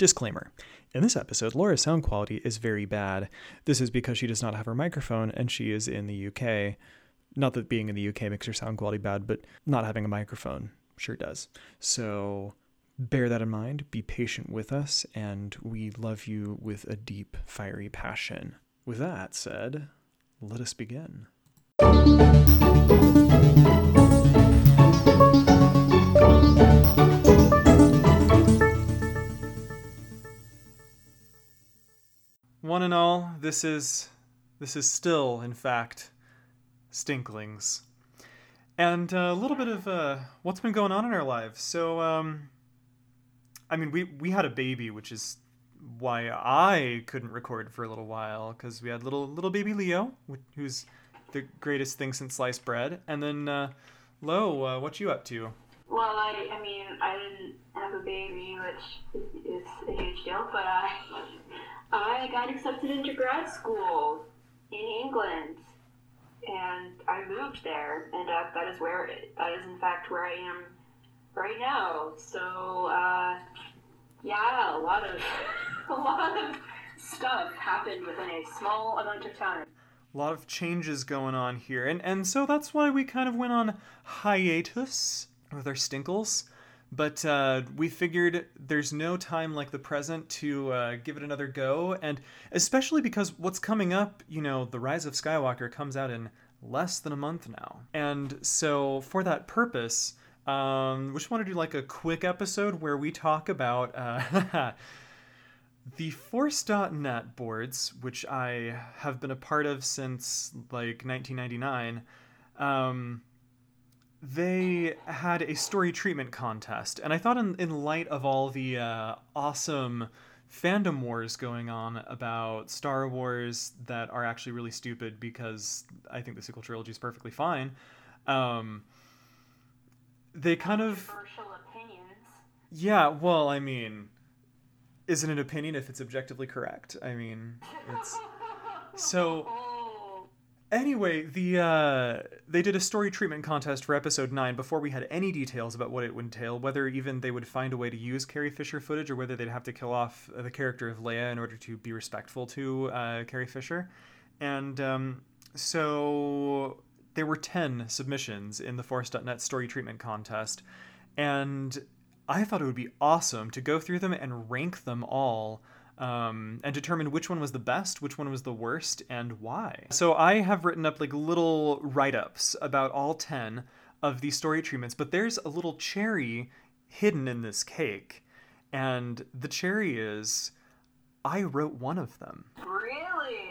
Disclaimer. In this episode, Laura's sound quality is very bad. This is because she does not have her microphone and she is in the UK. Not that being in the UK makes her sound quality bad, but not having a microphone sure does. So bear that in mind, be patient with us, and we love you with a deep, fiery passion. With that said, let us begin. One and all, this is this is still, in fact, Stinklings, and a little bit of uh, what's been going on in our lives. So, um, I mean, we we had a baby, which is why I couldn't record for a little while because we had little little baby Leo, who's the greatest thing since sliced bread. And then, uh, Lo, uh, what you up to? Well, I, I mean, I didn't have a baby, which is a huge deal, but I, I got accepted into grad school in England, and I moved there, and uh, that is where that is in fact where I am right now. So, uh, yeah, a lot of a lot of stuff happened within a small amount of time. A lot of changes going on here, and and so that's why we kind of went on hiatus with our stinkles. But uh, we figured there's no time like the present to uh, give it another go, and especially because what's coming up, you know, The Rise of Skywalker comes out in less than a month now. And so, for that purpose, um, we just want to do like a quick episode where we talk about uh, the Force.net boards, which I have been a part of since like 1999. Um, they had a story treatment contest, and I thought, in, in light of all the uh, awesome fandom wars going on about Star Wars that are actually really stupid because I think the sequel trilogy is perfectly fine. Um, they kind of opinions. yeah, well, I mean, isn't an opinion if it's objectively correct? I mean, it's so anyway, the uh they did a story treatment contest for episode 9 before we had any details about what it would entail, whether even they would find a way to use Carrie Fisher footage or whether they'd have to kill off the character of Leia in order to be respectful to uh, Carrie Fisher. And um, so there were 10 submissions in the Force.net story treatment contest. And I thought it would be awesome to go through them and rank them all um, and determine which one was the best, which one was the worst, and why. So I have written up like little write ups about all 10 of these story treatments, but there's a little cherry hidden in this cake. And the cherry is I wrote one of them really?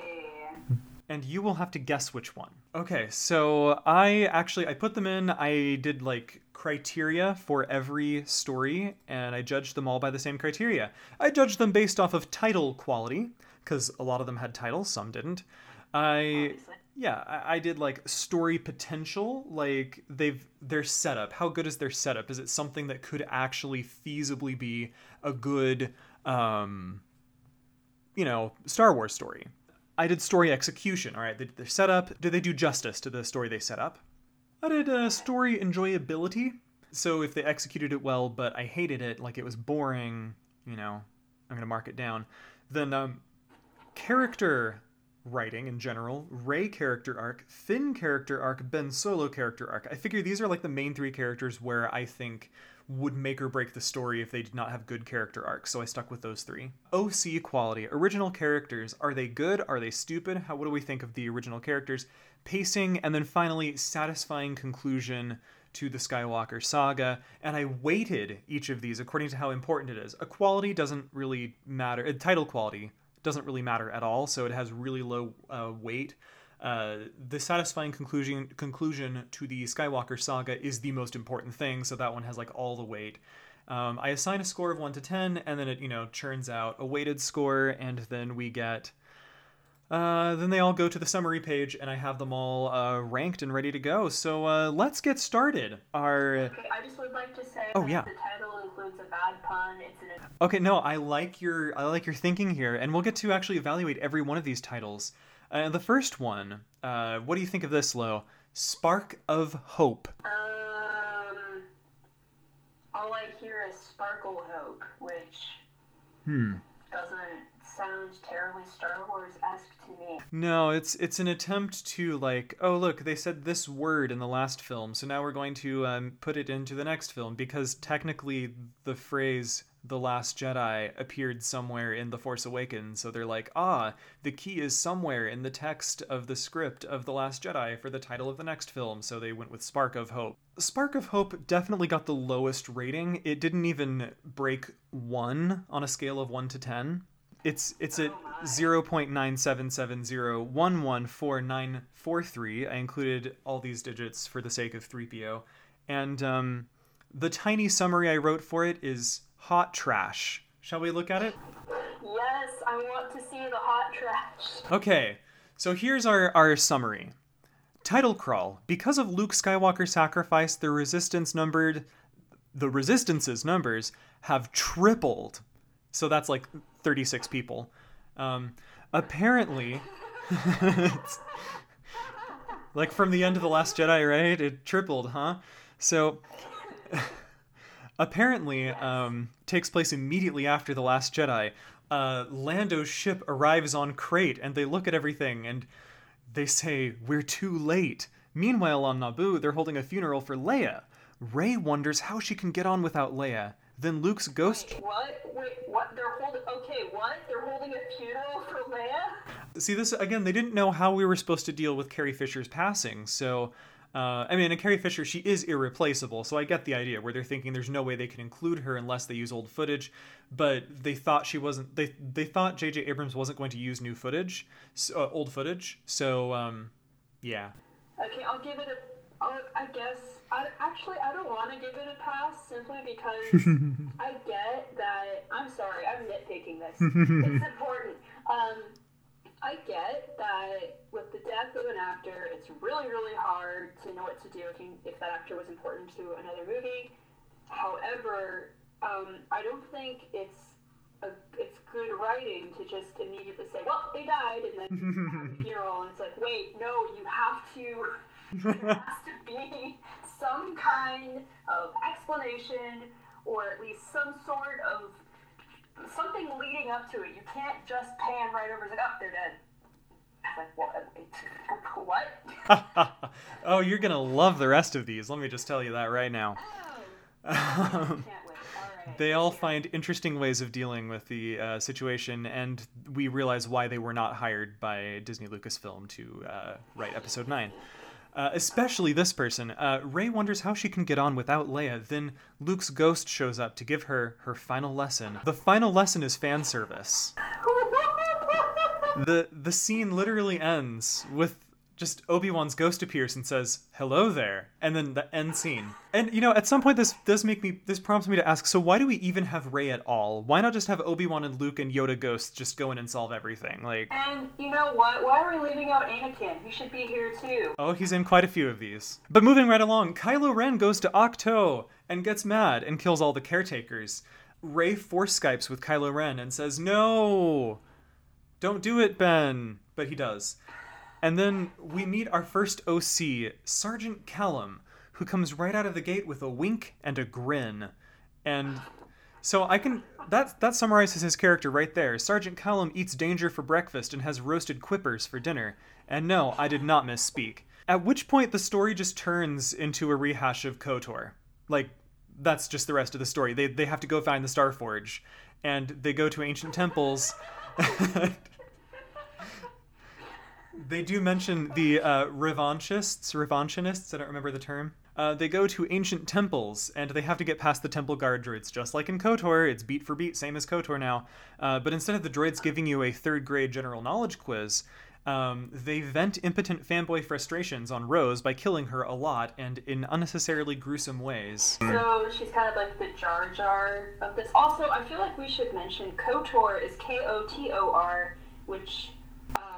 and you will have to guess which one. Okay, so I actually I put them in. I did like criteria for every story and I judged them all by the same criteria. I judged them based off of title quality because a lot of them had titles, some didn't. I Obviously. yeah, I, I did like story potential, like they've their setup. How good is their setup? Is it something that could actually feasibly be a good um you know, Star Wars story. I did story execution. All right, they did their setup. Did they do justice to the story they set up? I did uh, story enjoyability. So if they executed it well, but I hated it, like it was boring, you know, I'm gonna mark it down. Then um, character writing in general, Rey character arc, Finn character arc, Ben Solo character arc. I figure these are like the main three characters where I think would make or break the story if they did not have good character arcs, so I stuck with those three. OC quality, original characters, are they good? Are they stupid? How what do we think of the original characters? Pacing, and then finally satisfying conclusion to the Skywalker saga, and I weighted each of these according to how important it is. A quality doesn't really matter. Title quality doesn't really matter at all, so it has really low uh, weight. Uh, the satisfying conclusion conclusion to the Skywalker saga is the most important thing, so that one has like all the weight. Um, I assign a score of one to ten, and then it you know churns out a weighted score, and then we get. Uh, then they all go to the summary page, and I have them all uh, ranked and ready to go. So uh, let's get started. Our Okay, I just would like to say Oh, that yeah. the title includes a bad pun. It's an Okay, no, I like your I like your thinking here, and we'll get to actually evaluate every one of these titles. Uh, the first one, uh, what do you think of this, Lo? Spark of Hope. um. All I hear is Sparkle Hope, which Hmm. doesn't sound terribly Star Wars esque to me. No, it's it's an attempt to like, oh look, they said this word in the last film, so now we're going to um, put it into the next film because technically the phrase "the Last Jedi" appeared somewhere in the Force Awakens, so they're like, ah, the key is somewhere in the text of the script of the Last Jedi for the title of the next film, so they went with Spark of Hope. Spark of Hope definitely got the lowest rating. It didn't even break one on a scale of one to ten it's it's at 0.9770114943. I included all these digits for the sake of 3PO. And um, the tiny summary I wrote for it is hot trash. Shall we look at it? Yes, I want to see the hot trash. Okay, so here's our, our summary. Title crawl. Because of Luke Skywalker's sacrifice, the resistance numbered the resistance's numbers have tripled. So that's like 36 people. Um, apparently, like from the end of The Last Jedi, right? It tripled, huh? So, apparently, um, takes place immediately after The Last Jedi. Uh, Lando's ship arrives on Crait, and they look at everything, and they say, We're too late. Meanwhile, on Naboo, they're holding a funeral for Leia. Rey wonders how she can get on without Leia. Then Luke's ghost. Wait, what? Wait, what? They're holding. Okay, what? They're holding a funeral for Leia? See, this again, they didn't know how we were supposed to deal with Carrie Fisher's passing, so. Uh, I mean, and Carrie Fisher, she is irreplaceable, so I get the idea where they're thinking there's no way they can include her unless they use old footage. But they thought she wasn't. They they thought J.J. Abrams wasn't going to use new footage, so, uh, old footage. So, um, yeah. Okay, I'll give it a. I'll, I guess. I, actually, I don't want to give it a pass simply because I get that. I'm sorry, I'm nitpicking this. it's important. Um, I get that with the death of an actor, it's really, really hard to know what to do if, you, if that actor was important to another movie. However, um, I don't think it's a, it's good writing to just immediately say, "Well, they died," and then have a funeral, and it's like, "Wait, no, you have to." there has to be some kind of explanation, or at least some sort of something leading up to it. You can't just pan right over and like, oh, they're dead. Like, what? oh, you're gonna love the rest of these. Let me just tell you that right now. Oh. they all find interesting ways of dealing with the uh, situation, and we realize why they were not hired by Disney Lucasfilm to uh, write Episode Nine. Uh, especially this person. Uh, Rey wonders how she can get on without Leia. Then Luke's ghost shows up to give her her final lesson. The final lesson is fan service. The The scene literally ends with just Obi-Wan's ghost appears and says, "Hello there," and then the end scene. And you know, at some point, this does make me this prompts me to ask: So why do we even have Rey at all? Why not just have Obi-Wan and Luke and Yoda ghosts just go in and solve everything? Like, and you know what? Why are we leaving out Anakin? He should be here too. Oh, he's in quite a few of these. But moving right along, Kylo Ren goes to Ahch-To and gets mad and kills all the caretakers. Rey force Skypes with Kylo Ren and says, "No, don't do it, Ben." But he does. And then we meet our first OC, Sergeant Callum, who comes right out of the gate with a wink and a grin. And so I can that that summarizes his character right there. Sergeant Callum eats danger for breakfast and has roasted quippers for dinner. And no, I did not misspeak. At which point the story just turns into a rehash of KOTOR. Like that's just the rest of the story. They they have to go find the Starforge and they go to ancient temples. they do mention the uh, revanchists, revanchionists. I don't remember the term. Uh, they go to ancient temples and they have to get past the temple guard droids, just like in KOTOR. It's beat for beat, same as KOTOR now. Uh, but instead of the droids giving you a third grade general knowledge quiz, um, they vent impotent fanboy frustrations on Rose by killing her a lot and in unnecessarily gruesome ways. So she's kind of like the Jar Jar of this. Also, I feel like we should mention KOTOR is K O T O R, which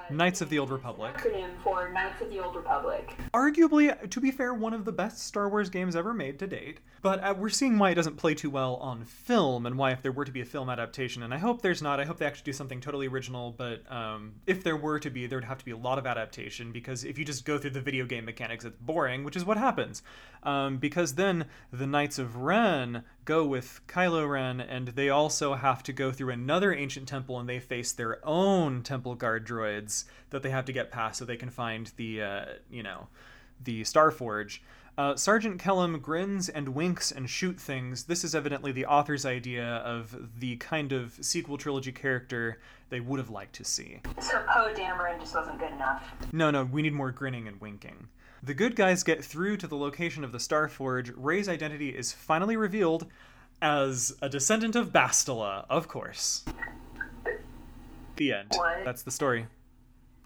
Knights of the Old Republic. Acronym for Knights of the Old Republic. Arguably, to be fair, one of the best Star Wars games ever made to date. But uh, we're seeing why it doesn't play too well on film, and why if there were to be a film adaptation, and I hope there's not. I hope they actually do something totally original. But um, if there were to be, there would have to be a lot of adaptation because if you just go through the video game mechanics, it's boring, which is what happens. Um, because then the Knights of Ren go with Kylo Ren, and they also have to go through another ancient temple, and they face their own temple guard droids that they have to get past so they can find the, uh, you know, the Starforge. Uh, Sergeant Kellum grins and winks and shoot things. This is evidently the author's idea of the kind of sequel trilogy character they would have liked to see. So Poe Dameron just wasn't good enough. No, no, we need more grinning and winking. The good guys get through to the location of the Starforge. Rey's identity is finally revealed as a descendant of Bastila, of course. The end. What? That's the story.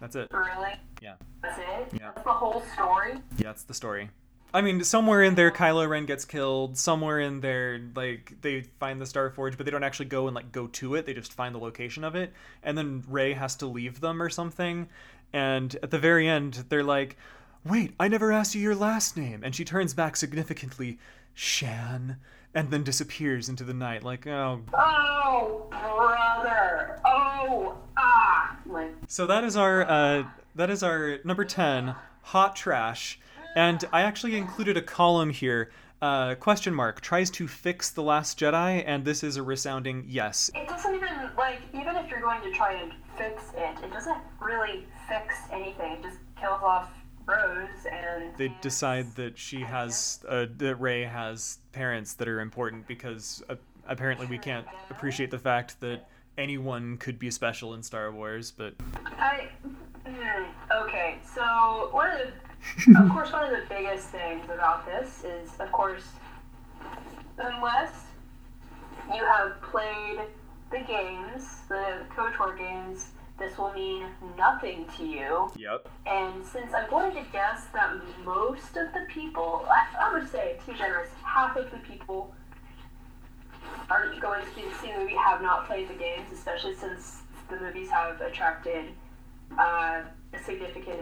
That's it. Really? Yeah. That's it? Yeah. That's the whole story? Yeah, that's the story. I mean, somewhere in there, Kylo Ren gets killed. Somewhere in there, like they find the Star Forge, but they don't actually go and like go to it. They just find the location of it, and then Rey has to leave them or something. And at the very end, they're like, "Wait, I never asked you your last name," and she turns back significantly, Shan, and then disappears into the night. Like, oh. Oh, brother. Oh, ah. Like, So that is our uh, that is our number ten, hot trash. And I actually included a column here. Uh, question mark tries to fix the Last Jedi, and this is a resounding yes. it doesn't even, like, even if you're going to try and fix it, it doesn't really fix anything. It just kills off Rose and. They decide that she has uh, that Rey has parents that are important because uh, apparently we can't appreciate the fact that anyone could be special in Star Wars. But I. mm, Okay, so one of the, of course, one of the biggest things about this is, of course, unless you have played the games, the KOTOR games, this will mean nothing to you. yep, And since I'm going to guess that most of the people, I, I would say, to be generous, half of the people are going to see the movie have not played the games, especially since the movies have attracted uh, a significant.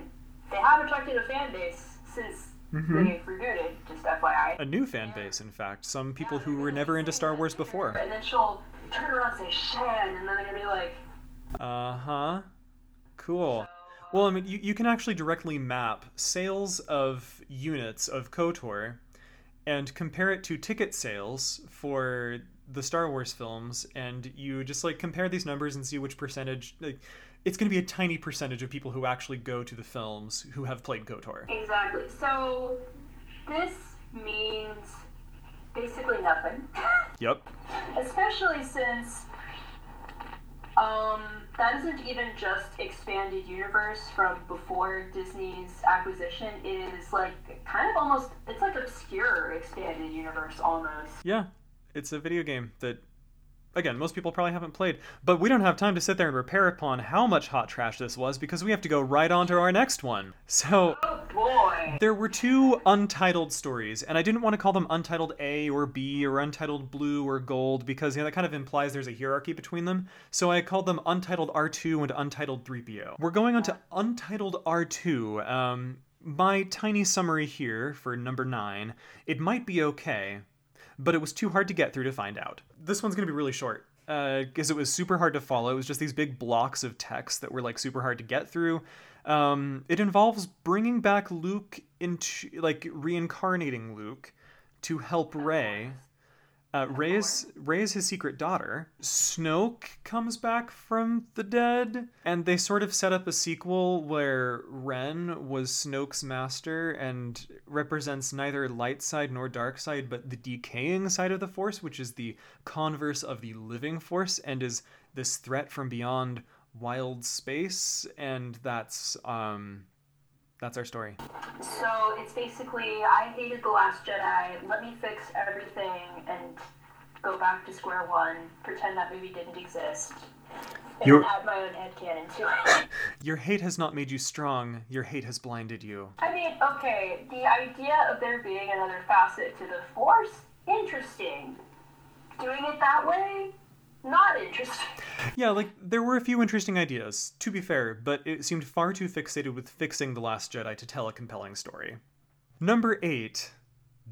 They have attracted a fan base since they've rebooted. Just FYI. a new fan base. In fact, some people who were never into Star Wars before. And then she'll turn around and say Shan, and then they're gonna be like, Uh huh. Cool. Well, I mean, you, you can actually directly map sales of units of KOTOR and compare it to ticket sales for the Star Wars films, and you just like compare these numbers and see which percentage. Like, it's going to be a tiny percentage of people who actually go to the films who have played KOTOR. exactly. So this means basically nothing. Yep. Especially since um, that isn't even just expanded universe from before Disney's acquisition. It is like kind of almost it's like obscure expanded universe almost. Yeah, it's a video game that, again, most people probably haven't played. But we don't have time to sit there and repair upon how much hot trash this was because we have to go right on to our next one. So. Oh! There were two untitled stories, and I didn't want to call them Untitled A or B or Untitled Blue or Gold because you know, that kind of implies there's a hierarchy between them. So I called them Untitled R2 and Untitled 3PO. We're going on to Untitled R2. Um, my tiny summary here for number nine it might be okay, but it was too hard to get through to find out. This one's going to be really short because it was super hard to follow. It was just these big blocks of text that were like super hard to get through. Um, it involves bringing back Luke into like reincarnating Luke to help Rey. Uh, Rey is Rey is his secret daughter. Snoke comes back from the dead, and they sort of set up a sequel where Ren was Snoke's master and represents neither light side nor dark side, but the decaying side of the Force, which is the converse of the living Force, and is this threat from beyond wild space. And that's um, that's our story. So it's basically I hated the Last Jedi. Let me fix everything and go back to square one. Pretend that movie didn't exist. And You're- add my own headcanon to it. Your hate has not made you strong. Your hate has blinded you. I mean, okay, the idea of there being another facet to the Force, interesting. Doing it that way, not interesting. Yeah, like there were a few interesting ideas, to be fair, but it seemed far too fixated with fixing The Last Jedi to tell a compelling story. Number 8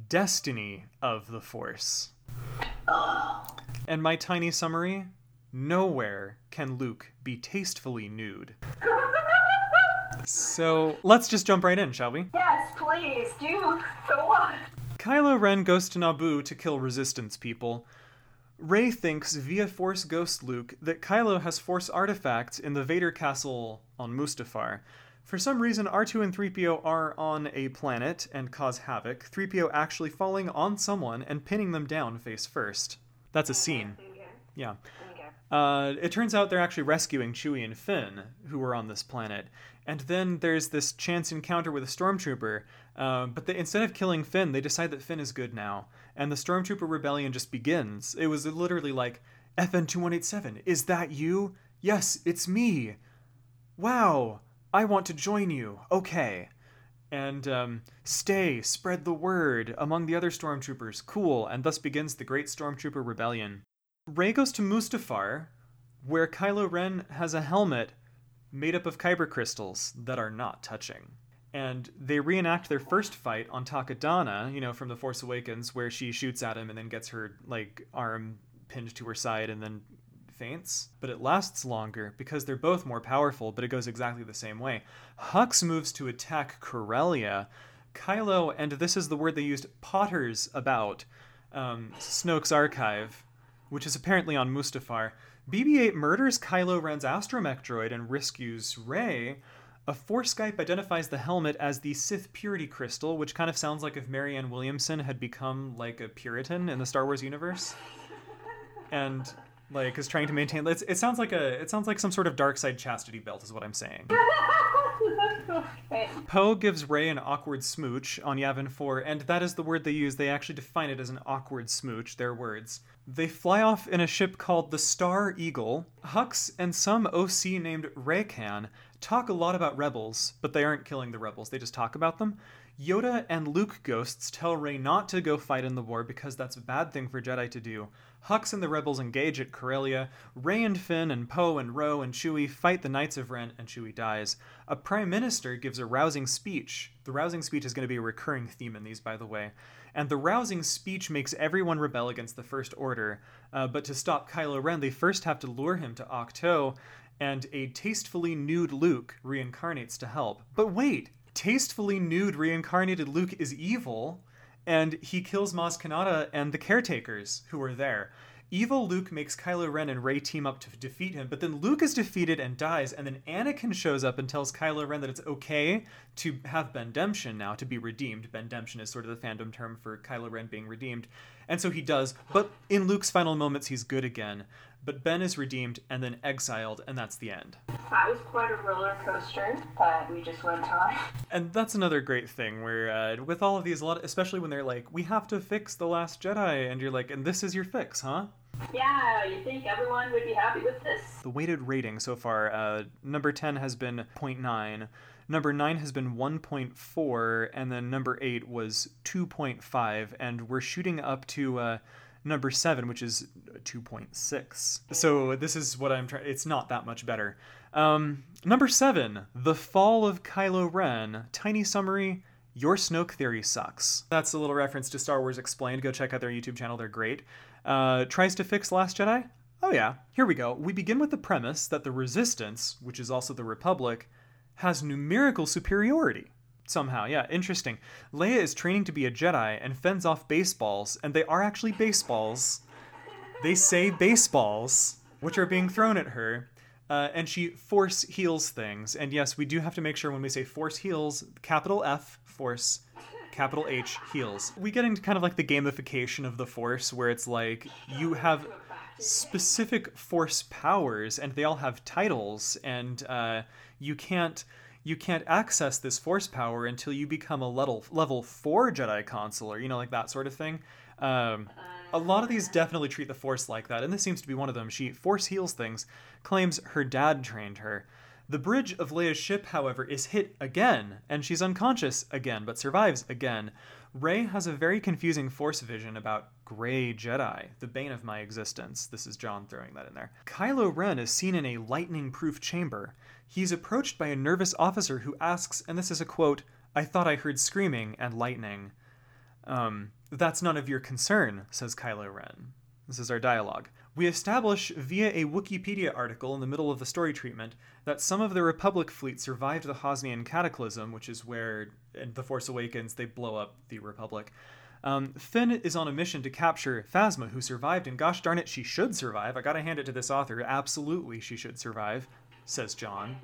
destiny of the Force. And my tiny summary nowhere can Luke be tastefully nude. So let's just jump right in, shall we? Yes, please do. Go on. Kylo Ren goes to Naboo to kill Resistance people. Rey thinks via Force Ghost Luke that Kylo has Force artifacts in the Vader castle on Mustafar. For some reason, R2 and 3PO are on a planet and cause havoc, 3PO actually falling on someone and pinning them down face first. That's a scene. Yeah. Uh, it turns out they're actually rescuing Chewie and Finn, who were on this planet. And then there's this chance encounter with a stormtrooper. Uh, but they, instead of killing Finn, they decide that Finn is good now. And the stormtrooper rebellion just begins. It was literally like, FN 2187, is that you? Yes, it's me. Wow, I want to join you. Okay. And um, stay, spread the word among the other stormtroopers. Cool. And thus begins the Great Stormtrooper Rebellion. Rey goes to Mustafar, where Kylo Ren has a helmet made up of kyber crystals that are not touching. And they reenact their first fight on Takodana, you know, from The Force Awakens, where she shoots at him and then gets her, like, arm pinned to her side and then faints. But it lasts longer because they're both more powerful, but it goes exactly the same way. Hux moves to attack Corellia. Kylo, and this is the word they used, potters about um, Snoke's archive, which is apparently on Mustafar. BB 8 murders Kylo Ren's astromech droid and rescues Rey. A Force Skype identifies the helmet as the Sith Purity Crystal, which kind of sounds like if Marianne Williamson had become like a Puritan in the Star Wars universe. And like is trying to maintain it's, it sounds like a it sounds like some sort of dark side chastity belt is what I'm saying. Okay. Poe gives Rey an awkward smooch on Yavin 4, and that is the word they use. They actually define it as an awkward smooch, their words. They fly off in a ship called the Star Eagle. Hux and some OC named Raycan talk a lot about rebels, but they aren't killing the rebels, they just talk about them. Yoda and Luke ghosts tell Rey not to go fight in the war because that's a bad thing for Jedi to do. Hux and the rebels engage at Corellia. Rey and Finn and Poe and Ro and Chewie fight the Knights of Ren, and Chewie dies. A prime minister gives a rousing speech. The rousing speech is going to be a recurring theme in these, by the way. And the rousing speech makes everyone rebel against the First Order. Uh, but to stop Kylo Ren, they first have to lure him to Ahch-To, and a tastefully nude Luke reincarnates to help. But wait! Tastefully nude reincarnated Luke is evil, and he kills Maz Kanata and the caretakers who are there. Evil Luke makes Kylo Ren and Rey team up to defeat him, but then Luke is defeated and dies, and then Anakin shows up and tells Kylo Ren that it's okay to have Bendemption now, to be redeemed. Bendemption is sort of the fandom term for Kylo Ren being redeemed. And so he does, but in Luke's final moments, he's good again. But Ben is redeemed and then exiled, and that's the end. That was quite a roller coaster that we just went on. And that's another great thing where, uh, with all of these, a lot, especially when they're like, "We have to fix the Last Jedi," and you're like, "And this is your fix, huh?" Yeah, you think everyone would be happy with this? The weighted rating so far, uh, number ten has been 0.9, number nine has been 1.4, and then number eight was 2.5, and we're shooting up to. Uh, Number seven, which is 2.6. So this is what I'm trying. It's not that much better. Um, number seven, The Fall of Kylo Ren. Tiny summary Your Snoke theory sucks. That's a little reference to Star Wars Explained. Go check out their YouTube channel, they're great. Uh, tries to fix Last Jedi? Oh, yeah. Here we go. We begin with the premise that the Resistance, which is also the Republic, has numerical superiority. Somehow, yeah, interesting. Leia is training to be a Jedi and fends off baseballs, and they are actually baseballs. They say baseballs, which are being thrown at her. Uh, and she force heals things. And yes, we do have to make sure when we say force heals, capital F, force, capital H, heals. We get into kind of like the gamification of the force, where it's like you have specific force powers, and they all have titles, and uh, you can't you can't access this force power until you become a level level four Jedi consular, you know, like that sort of thing. Um, a lot of these definitely treat the Force like that, and this seems to be one of them. She force heals things, claims her dad trained her. The bridge of Leia's ship, however, is hit again, and she's unconscious again, but survives again. Rey has a very confusing Force vision about Grey Jedi, the bane of my existence. This is John throwing that in there. Kylo Ren is seen in a lightning proof chamber. He's approached by a nervous officer who asks, and this is a quote, I thought I heard screaming and lightning. Um, That's none of your concern, says Kylo Ren. This is our dialogue. We establish via a Wikipedia article in the middle of the story treatment that some of the Republic fleet survived the Hosnian Cataclysm, which is where in The Force Awakens they blow up the Republic. Um, Finn is on a mission to capture Phasma, who survived, and gosh darn it, she should survive. I gotta hand it to this author. Absolutely, she should survive, says John.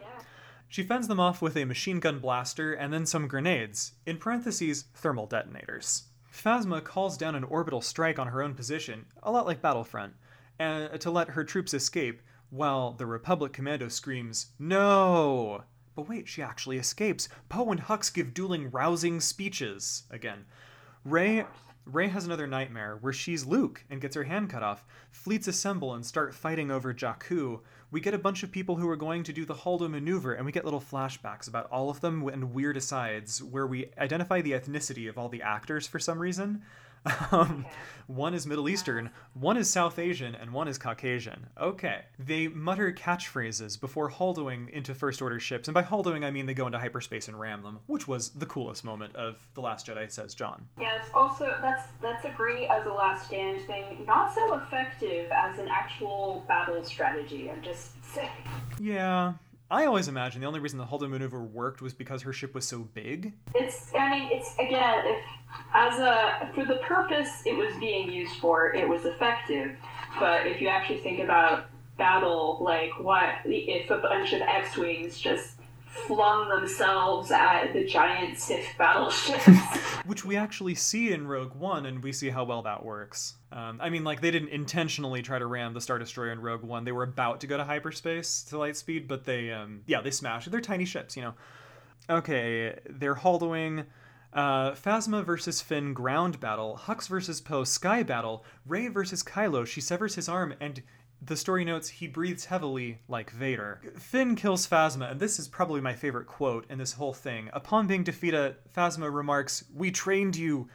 She fends them off with a machine gun blaster and then some grenades, in parentheses, thermal detonators. Phasma calls down an orbital strike on her own position, a lot like Battlefront, and uh, to let her troops escape, while the Republic commando screams, No! But wait, she actually escapes. Poe and Hux give dueling, rousing speeches. Again. Rey Rey has another nightmare where she's Luke and gets her hand cut off. Fleets assemble and start fighting over Jakku. We get a bunch of people who are going to do the Holdo maneuver, and we get little flashbacks about all of them and weird asides where we identify the ethnicity of all the actors for some reason. Um, one is Middle Eastern, one is South Asian, and one is Caucasian. Okay. They mutter catchphrases before holdoing into First Order ships, and by holdoing I mean they go into hyperspace and ram them, which was the coolest moment of The Last Jedi, says John. Yeah, it's also that's that's a great as a last stand thing. Not so effective as an actual battle strategy. I'm just saying. Yeah. I always imagine the only reason the Holdo maneuver worked was because her ship was so big. It's I mean it's again if as a for the purpose it was being used for it was effective, but if you actually think about battle like what if a bunch of X-wings just flung themselves at the giant Sith battleships. which we actually see in Rogue One, and we see how well that works. Um, I mean, like they didn't intentionally try to ram the Star Destroyer in Rogue One. They were about to go to hyperspace to light speed, but they, um, yeah, they smashed. They're tiny ships, you know. Okay, they're holdoing. Uh, Phasma versus Finn ground battle, Hux versus Poe sky battle, Rey versus Kylo. She severs his arm, and the story notes he breathes heavily like Vader. Finn kills Phasma, and this is probably my favorite quote in this whole thing. Upon being defeated, Phasma remarks, "We trained you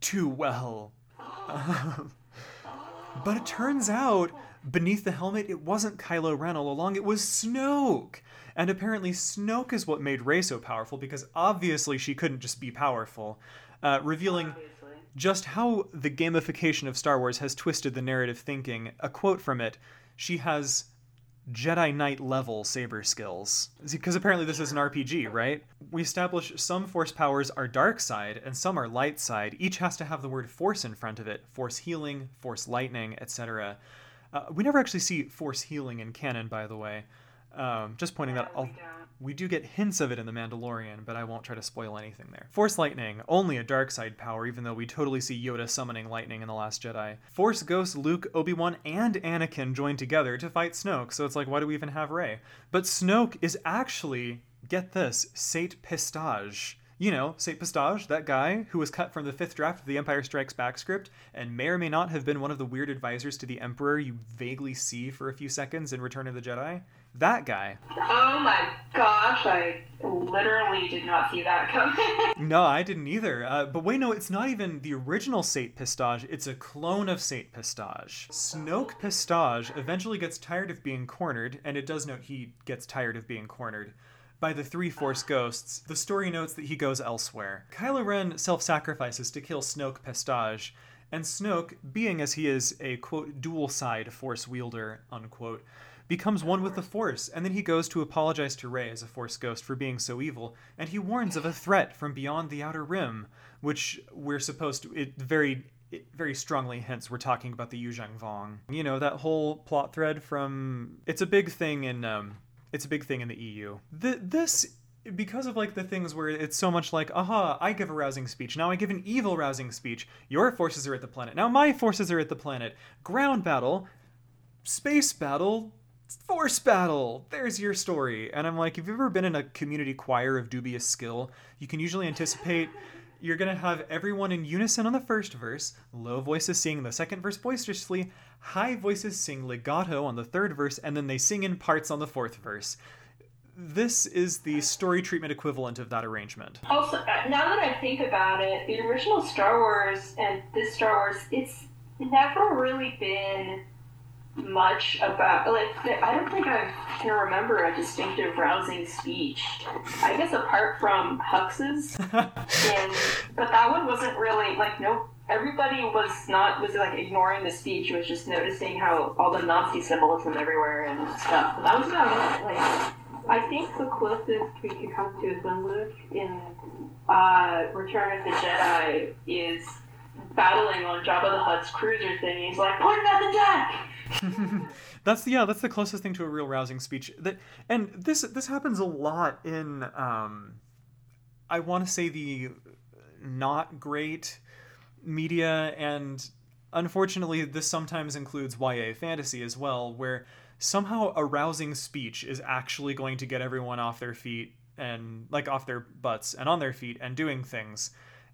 too well." but it turns out, beneath the helmet, it wasn't Kylo Ren all along. It was Snoke. And apparently, Snoke is what made Rey so powerful because obviously she couldn't just be powerful, uh, revealing Obviously. Just how the gamification of Star Wars has twisted the narrative thinking. A quote from it she has Jedi Knight level saber skills. Because apparently this is an RPG, right? We establish some force powers are dark side and some are light side. Each has to have the word force in front of it force healing, force lightning, etc. Uh, we never actually see force healing in canon, by the way. Um, just pointing that Yeah, out. we do get hints of it in The Mandalorian, but I won't try to spoil anything there. Force Lightning, only a dark side power, even though we totally see Yoda summoning lightning in The Last Jedi. Force Ghost, Luke, Obi Wan, and Anakin join together to fight Snoke, so it's like, why do we even have Rey? But Snoke is actually, get this, Sate Pestage. You know, Sate Pestage, that guy who was cut from the fifth draft of the Empire Strikes Back script, and may or may not have been one of the weird advisors to the Emperor you vaguely see for a few seconds in Return of the Jedi. That guy. Oh my gosh, I literally did not see that coming. No, I didn't either. Uh, but wait, no, it's not even the original Sate Pestage. It's a clone of Sate Pestage. Snoke Pestage eventually gets tired of being cornered, and it does note he gets tired of being cornered by the three Force ghosts. The story notes that he goes elsewhere. Kylo Ren self-sacrifices to kill Snoke Pestage, and Snoke, being as he is a quote dual side Force wielder unquote, becomes one with the Force, and then he goes to apologize to Rey as a Force ghost for being so evil, and he warns of a threat from beyond the Outer Rim, which we're supposed to. It very. It very strongly hints we're talking about the Yuuzhan Vong. You know that whole plot thread from. It's a big thing in. Um, it's a big thing in the EU. The, this because of like the things where it's so much like, aha, I give a rousing speech. Now I give an evil rousing speech. Your forces are at the planet. Now my forces are at the planet. Ground battle, space battle, force battle. There's your story. And I'm like, if you've ever been in a community choir of dubious skill, you can usually anticipate you're going to have everyone in unison on the first verse, low voices sing the second verse boisterously, high voices sing legato on the third verse, and then they sing in parts on the fourth verse. This is the story treatment equivalent of that arrangement. Also, uh, now that I think about it, the original Star Wars and this Star Wars, it's never really been much about like I don't think I've can remember a distinctive, rousing speech. I guess apart from Hux's, and but that one wasn't really like no. Everybody was not was like ignoring the speech. Was just noticing how all the Nazi symbolism everywhere and stuff. But that was about it. Like I think the closest we could come to is when Luke in uh, Return of the Jedi is battling on Jabba the Hutt's cruiser thing. He's like, "Put it on the deck." That's yeah, that's the closest thing to a real rousing speech. That and this this happens a lot in um, I want to say the not great media and unfortunately this sometimes includes YA fantasy as well where somehow a rousing speech is actually going to get everyone off their feet and like off their butts and on their feet and doing things.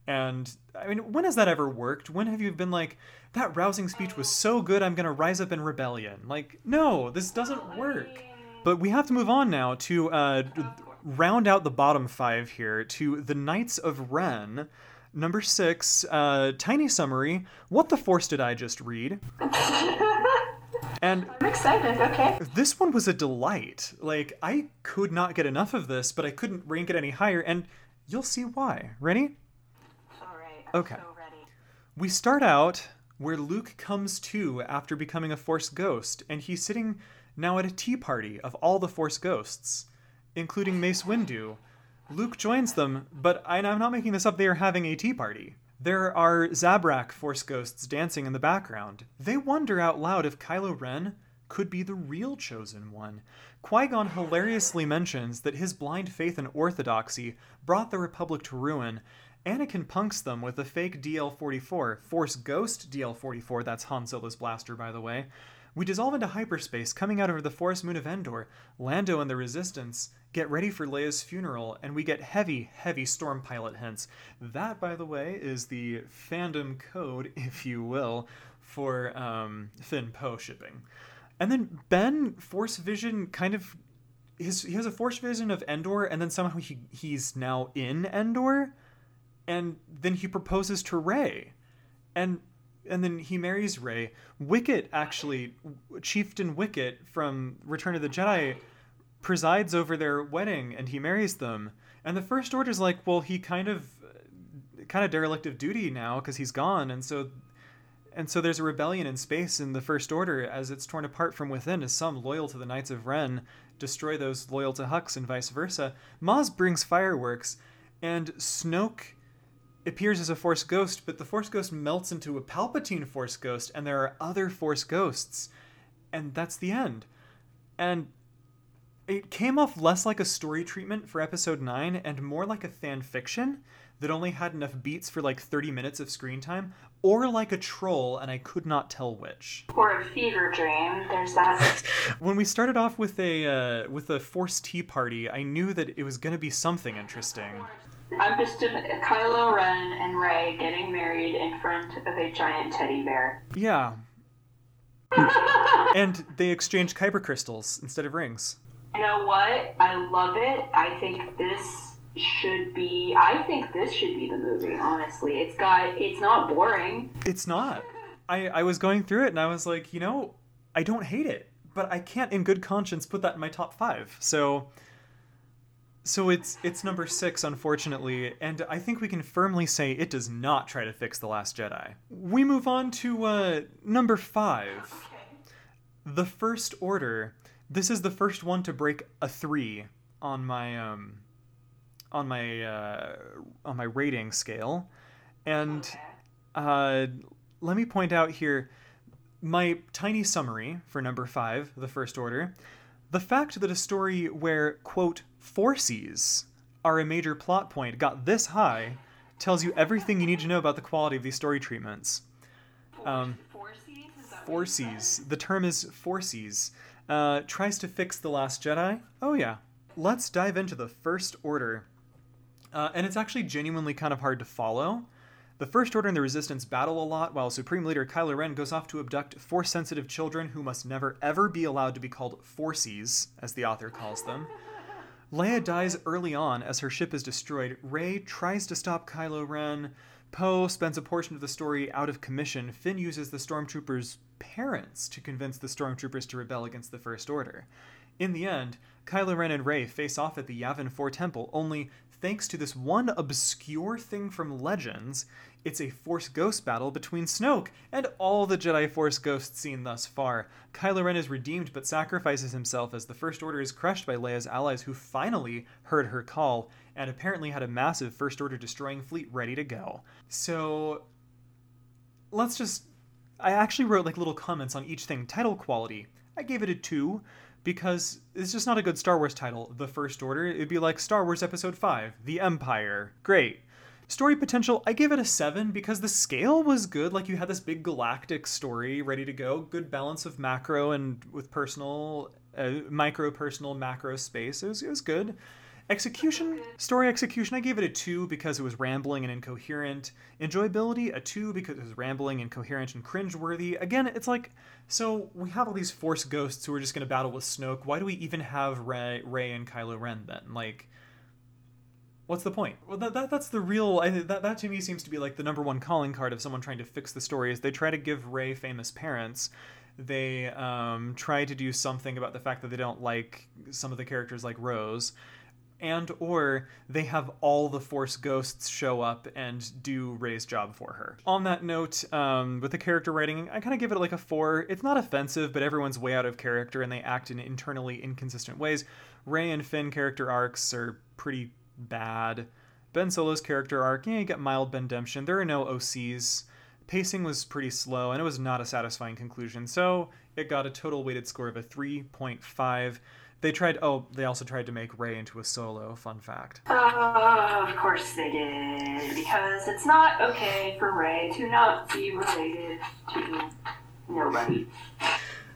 And I mean, when has that ever worked? When have you been like, that rousing speech was so good, I'm going to rise up in rebellion? Like, no, this doesn't work. But we have to move on now to uh, round out the bottom five here to The Knights of Ren. Number six, uh, tiny summary. What the force did I just read? And I'm excited. Okay. This one was a delight. Like I could not get enough of this, but I couldn't rank it any higher, and you'll see why. Ready? All right. I'm okay. So. We start out where Luke comes to after becoming a Force ghost, and he's sitting now at a tea party of all the Force ghosts, including Mace Windu. Luke joins them, but I'm not making this up. They are having a tea party. There are Zabrak Force ghosts dancing in the background. They wonder out loud if Kylo Ren could be the real chosen one. Qui Gon hilariously mentions that his blind faith in orthodoxy brought the Republic to ruin. Anakin punks them with a fake DL 44, Force Ghost DL 44, that's Han Solo's blaster, by the way. We dissolve into hyperspace, coming out over the forest moon of Endor. Lando and the Resistance get ready for Leia's funeral, and we get heavy, heavy storm pilot hints. That, by the way, is the fandom code, if you will, for um, Finn Poe shipping. And then Ben Force Vision kind of his he has a Force Vision of Endor, and then somehow he he's now in Endor, and then he proposes to Rey, and and then he marries Rey. Wicket actually, Chieftain Wicket from Return of the Jedi, presides over their wedding, and he marries them. And the First Order's like, well, he kind of, kind of derelict of duty now because he's gone, and so, and so there's a rebellion in space in the First Order as it's torn apart from within. As some loyal to the Knights of Ren destroy those loyal to Hux, and vice versa. Maz brings fireworks, and Snoke appears as a Force ghost, but the Force ghost melts into a Palpatine Force ghost, and there are other Force ghosts. And that's the end. And it came off less like a story treatment for Episode 9 and more like a fan fiction that only had enough beats for like 30 minutes of screen time, or like a troll, and I could not tell which. Or a fever dream. There's that. when we started off with a uh, with a Force tea party, I knew that it was going to be something interesting. I'm just Kylo Ren and Rey getting married in front of a giant teddy bear. Yeah. and they exchange kyber crystals instead of rings. You know what? I love it. I think this should be. I think this should be the movie. Honestly, it's got. It's not boring. It's not. I I was going through it and I was like, you know, I don't hate it, but I can't in good conscience put that in my top five. So so it's it's number six, unfortunately, and I think we can firmly say it does not try to fix the Last Jedi. We move on to uh, number five, the First Order. This is the first one to break a three on my um, on my uh, on my rating scale, and uh, let me point out here my tiny summary for number five, the First Order. The fact that a story where, quote, forces are a major plot point got this high tells you everything you need to know about the quality of these story treatments. Um, forces. The term is forces. Uh, tries to fix The Last Jedi. Oh, yeah. Let's dive into the First Order. Uh, and it's actually genuinely kind of hard to follow. The First Order and the Resistance battle a lot, while Supreme Leader Kylo Ren goes off to abduct force sensitive children who must never ever be allowed to be called Forces, as the author calls them. Leia dies early on as her ship is destroyed. Rey tries to stop Kylo Ren. Poe spends a portion of the story out of commission. Finn uses the stormtroopers' parents to convince the stormtroopers to rebel against the First Order. In the end, Kylo Ren and Rey face off at the Yavin 4 temple, only thanks to this one obscure thing from Legends, it's a Force Ghost battle between Snoke and all the Jedi Force Ghosts seen thus far. Kylo Ren is redeemed but sacrifices himself as the First Order is crushed by Leia's allies who finally heard her call and apparently had a massive First Order destroying fleet ready to go. So let's just. I actually wrote like little comments on each thing. Title quality. I gave it a 2 because it's just not a good Star Wars title. The First Order. It'd be like Star Wars Episode 5, The Empire. Great. Story potential, I give it a 7 because the scale was good. Like you had this big galactic story ready to go. Good balance of macro and with personal, uh, micro, personal, macro space. It was, it was good. Execution, story execution, I gave it a 2 because it was rambling and incoherent. Enjoyability, a 2 because it was rambling, incoherent, and cringeworthy. Again, it's like, so we have all these Force ghosts who are just going to battle with Snoke. Why do we even have Rey, Rey and Kylo Ren then? Like, what's the point? Well, that, that that's the real. I, that that to me seems to be like the number one calling card of someone trying to fix the story. Is they try to give Rey famous parents. They um, try to do something about the fact that they don't like some of the characters like Rose, and or they have all the Force ghosts show up and do Rey's job for her. On that note, um, with the character writing, I kind of give it like a four. It's not offensive, but everyone's way out of character and they act in internally inconsistent ways. Rey and Finn character arcs are pretty bad. Ben Solo's character arc, yeah, you get mild Bendemption. There are no OCs. Pacing was pretty slow, and it was not a satisfying conclusion, so it got a total weighted score of a 3.5. They tried, oh, they also tried to make Rey into a solo, fun fact. Uh, of course they did, because it's not okay for Rey to not be related to nobody.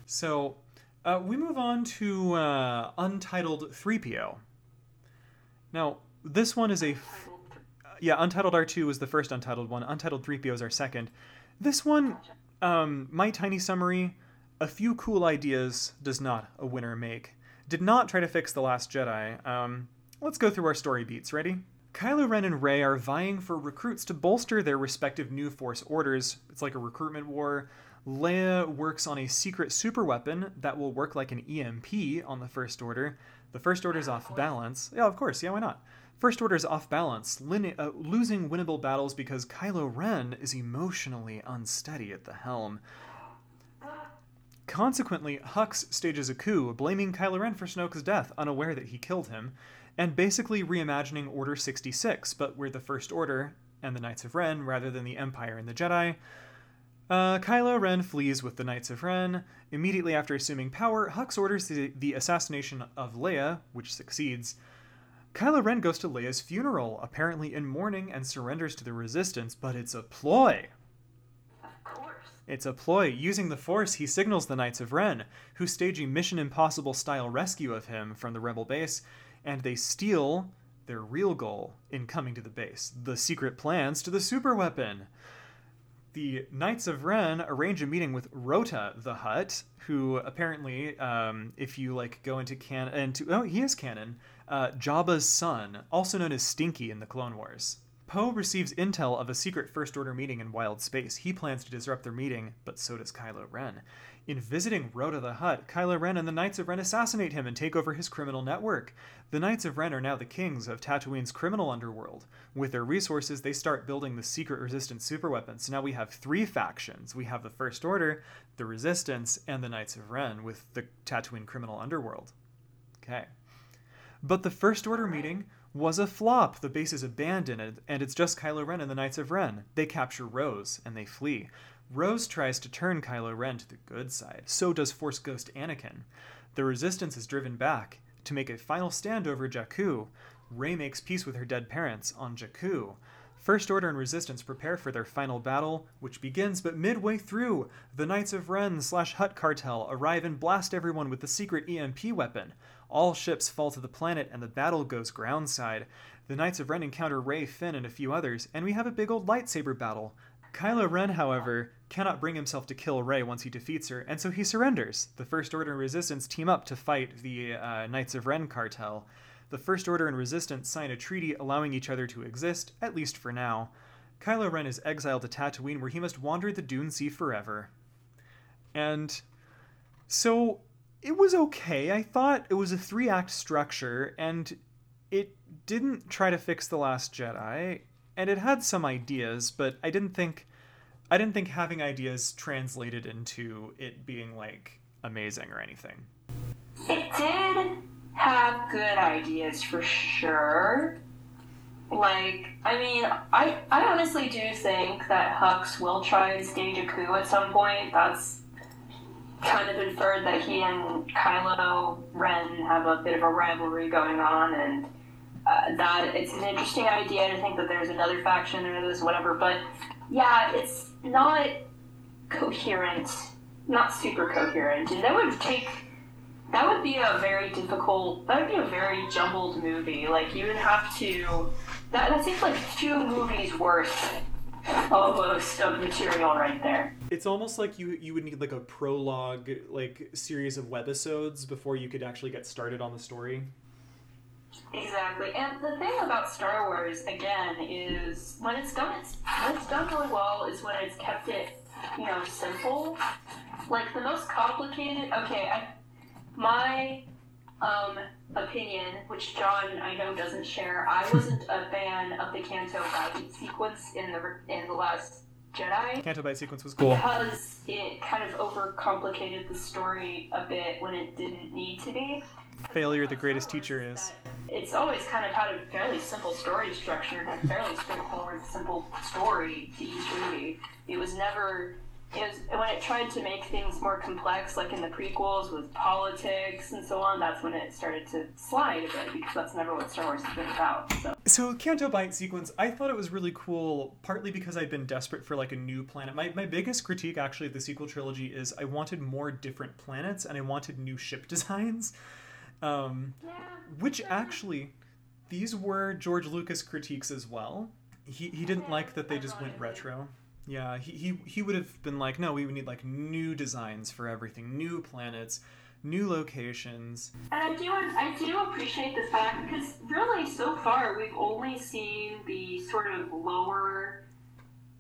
So, uh, we move on to uh, Untitled 3PO. Now, this one is a yeah, Untitled R2 was the first Untitled one. Untitled 3PO is our second. This one, um, my tiny summary, a few cool ideas does not a winner make. Did not try to fix The Last Jedi. Um, let's go through our story beats. Ready? Kylo Ren and Rey are vying for recruits to bolster their respective new Force orders. It's like a recruitment war. Leia works on a secret super weapon that will work like an EMP on the First Order. The First Order's off balance. Yeah, of course. Yeah, why not? First Order's off balance, lin- uh, losing winnable battles because Kylo Ren is emotionally unsteady at the helm. Consequently, Hux stages a coup, blaming Kylo Ren for Snoke's death, unaware that he killed him, and basically reimagining Order 66, but we're the First Order and the Knights of Ren rather than the Empire and the Jedi. Uh, Kylo Ren flees with the Knights of Ren. Immediately after assuming power, Hux orders the, the assassination of Leia, which succeeds. Kylo Ren goes to Leia's funeral, apparently in mourning, and surrenders to the Resistance, but it's a ploy. Of course. It's a ploy. Using the Force, he signals the Knights of Ren, who stage a Mission Impossible style rescue of him from the Rebel base, and they steal their real goal in coming to the base the secret plans to the super weapon the Knights of Ren arrange a meeting with Rotta the Hutt, who apparently, um, if you like go into canon, into oh he is canon, uh, Jabba's son, also known as Stinky in the Clone Wars. Poe receives intel of a secret First Order meeting in wild space. He plans to disrupt their meeting, but so does Kylo Ren. In visiting Rotta the Hutt, Kylo Ren and the Knights of Ren assassinate him and take over his criminal network. The Knights of Ren are now the kings of Tatooine's criminal underworld. With their resources, they start building the secret resistance superweapon. So now we have three factions. We have the First Order, the Resistance, and the Knights of Ren with the Tatooine criminal underworld. Okay. But the First Order meeting was a flop. The base is abandoned, and it's just Kylo Ren and the Knights of Ren. They capture Rose, and they flee. Rose tries to turn Kylo Ren to the good side. So does Force Ghost Anakin. The Resistance is driven back to make a final stand over Jakku. Rey makes peace with her dead parents on Jakku. First Order and Resistance prepare for their final battle, which begins, but midway through, the Knights of Ren slash Hutt cartel arrive and blast everyone with the secret EMP weapon. All ships fall to the planet and the battle goes groundside. The Knights of Ren encounter Rey, Finn, and a few others, and we have a big old lightsaber battle. Kylo Ren, however, cannot bring himself to kill Rey once he defeats her, and so he surrenders. The First Order and Resistance team up to fight the uh, Knights of Ren cartel. The First Order and Resistance sign a treaty allowing each other to exist, at least for now. Kylo Ren is exiled to Tatooine, where he must wander the Dune Sea forever. And so it was okay. I thought it was a three act structure, and it didn't try to fix the Last Jedi, and it had some ideas, but I didn't think I didn't think having ideas translated into it being like amazing or anything. It did have good ideas for sure. Like, I mean, I I honestly do think that Hux will try and stage a coup at some point. That's kind of inferred that he and Kylo Ren have a bit of a rivalry going on, and uh, that it's an interesting idea to think that there's another faction or this whatever. But yeah, it's not coherent, not super coherent, and that would take. That would be a very difficult. That would be a very jumbled movie. Like you would have to. That, that seems like two movies worth almost of material right there. It's almost like you you would need like a prologue like series of webisodes before you could actually get started on the story. Exactly, and the thing about Star Wars again is when it's done, it's when it's done really well is when it's kept it, you know, simple. Like the most complicated. Okay, I, my um, opinion, which John I know doesn't share, I wasn't a fan of the Canto Bight sequence in the in the last Jedi. Canto Bight sequence was cool because it kind of overcomplicated the story a bit when it didn't need to be. Failure, the greatest teacher is. It's always kind of had a fairly simple story structure and a fairly straightforward, simple story to each movie. It was never it was when it tried to make things more complex, like in the prequels with politics and so on. That's when it started to slide a bit because that's never what Star Wars has been about. So, so Canto Bight sequence, I thought it was really cool, partly because I'd been desperate for like a new planet. My my biggest critique actually of the sequel trilogy is I wanted more different planets and I wanted new ship designs, um, yeah, which actually these were George Lucas critiques as well. He he didn't like that they just went retro. Yeah, he, he he would have been like, no, we would need like new designs for everything, new planets, new locations. And I do I do appreciate the fact because really so far we've only seen the sort of lower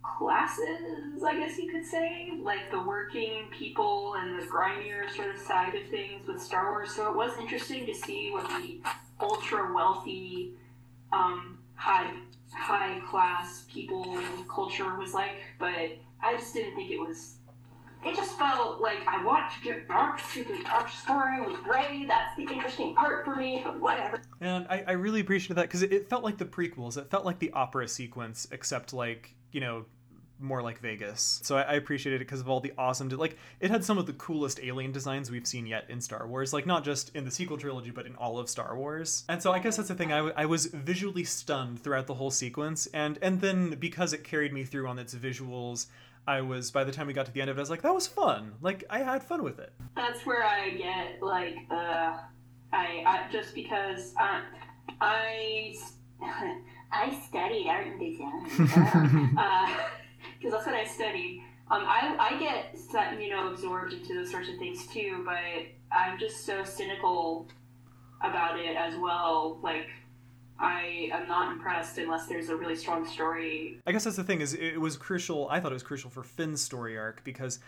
classes, I guess you could say, like the working people and the grimier sort of side of things with Star Wars. So it was interesting to see what the ultra wealthy, um, high high class people culture was like, but I just didn't think it was. It just felt like I want to get back to the dark story with Rey. That's the interesting part for me, but whatever. And I, I really appreciated that because it, it felt like the prequels. It felt like the opera sequence, except like you know more like Vegas. So I, I appreciated it because of all the awesome, like it had some of the coolest alien designs we've seen yet in Star Wars. Like not just in the sequel trilogy, but in all of Star Wars. And so I guess that's the thing. I, w- I was visually stunned throughout the whole sequence, and and then because it carried me through on its visuals. I was by the time we got to the end of it, I was like, that was fun. Like I had fun with it. That's where I get like the I, I just because uh, I I studied art and design. uh, because that's what I studied. Um, I, I get you know absorbed into those sorts of things too, but I'm just so cynical about it as well. Like I am not impressed unless there's a really strong story. I guess that's the thing is it was crucial. I thought it was crucial for Finn's story arc because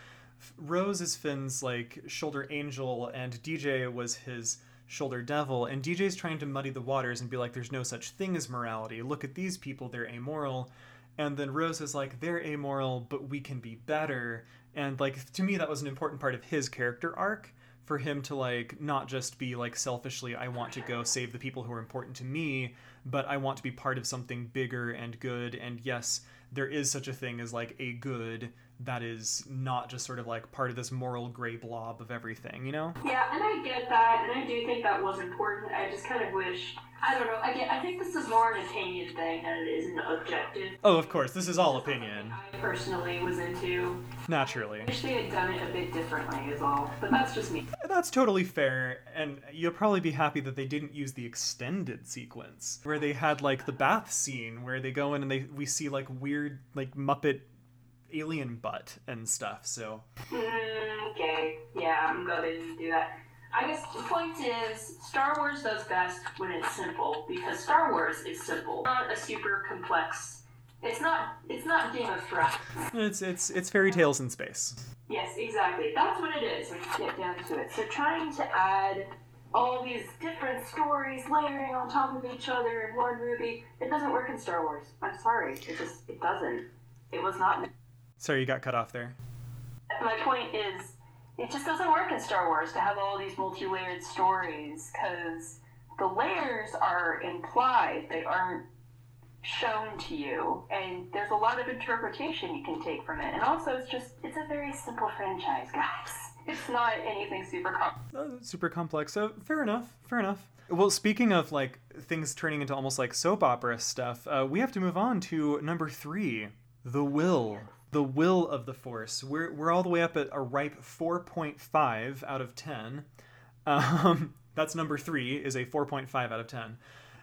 Rose is Finn's like shoulder angel and DJ was his shoulder devil and DJ's trying to muddy the waters and be like there's no such thing as morality. Look at these people, they're amoral and then Rose is like, they're amoral, but we can be better. And like to me, that was an important part of his character arc for him to like not just be like selfishly, I want to go save the people who are important to me, but I want to be part of something bigger and good. And yes, there is such a thing as like a good that is not just sort of like part of this moral gray blob of everything, you know? Yeah, and I get that, and I do think that was important. I just kind of wish I don't know. I get. I think this is more an opinion thing than it is an objective. Oh, of course, this is all opinion. I personally was into. Naturally. I wish they had done it a bit differently, is all. But that's just me. That's totally fair, and you'll probably be happy that they didn't use the extended sequence where they had like the bath scene where they go in and they we see like weird like Muppet alien butt and stuff. So. Mm, okay. Yeah, I'm glad they didn't do that. I guess the point is, Star Wars does best when it's simple because Star Wars is simple, not a super complex It's not. It's not Game of Thrones. It's it's it's fairy tales in space. Yes, exactly. That's what it is when you get down to it. So trying to add all these different stories layering on top of each other in one movie, it doesn't work in Star Wars. I'm sorry. It just it doesn't. It was not. Sorry, you got cut off there. My point is, it just doesn't work in Star Wars to have all these multi-layered stories because the layers are implied. They aren't shown to you and there's a lot of interpretation you can take from it. And also it's just it's a very simple franchise guys. It's not anything super complex uh, super complex. So fair enough fair enough. Well speaking of like things turning into almost like soap opera stuff uh, we have to move on to number three the will the will of the force we're, we're all the way up at a ripe 4.5 out of 10 um, that's number three is a 4.5 out of 10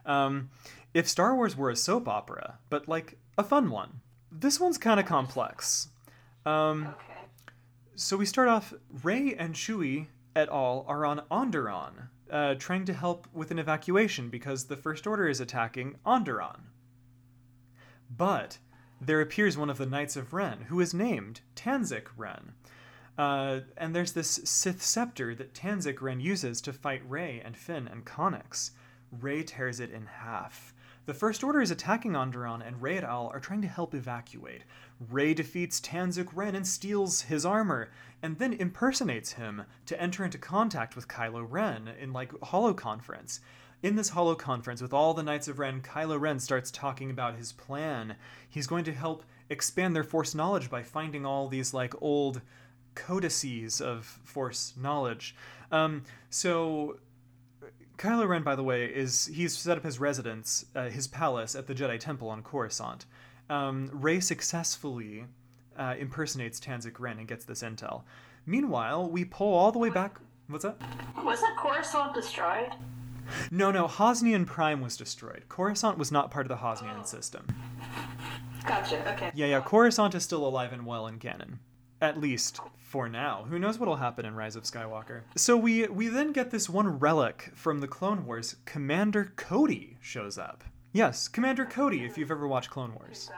um, if Star Wars were a soap opera, but like a fun one, this one's kind of complex. Um, okay. So we start off. Rey and Chewie et al. are on Onderon, uh, trying to help with an evacuation because the First Order is attacking Onderon. But there appears one of the Knights of Ren, who is named Tanzik Ren. Uh, and there's this Sith scepter that Tanzik Ren uses to fight Rey and Finn and Connix. Rey tears it in half. The First Order is attacking Onderon, and Rey et al. are trying to help evacuate. Rey defeats Tanzik Ren and steals his armor, and then impersonates him to enter into contact with Kylo Ren in like holo conference. In this Holo conference with all the Knights of Ren, Kylo Ren starts talking about his plan. He's going to help expand their Force knowledge by finding all these like old codices of Force knowledge. Um, so Kylo Ren, by the way, is he's set up his residence, uh, his palace at the Jedi Temple on Coruscant. Um, Rey successfully uh, impersonates Tanzik Ren and gets this intel. Meanwhile, we pull all the way back. What's that? Wasn't Coruscant destroyed? No, no. Hosnian Prime was destroyed. Coruscant was not part of the Hosnian system. Gotcha. Okay. Yeah, yeah. Coruscant is still alive and well in canon. At least for now. Who knows what'll happen in Rise of Skywalker? So we we then get this one relic from the Clone Wars. Commander Cody shows up. Yes, Commander Cody. If you've ever watched Clone Wars,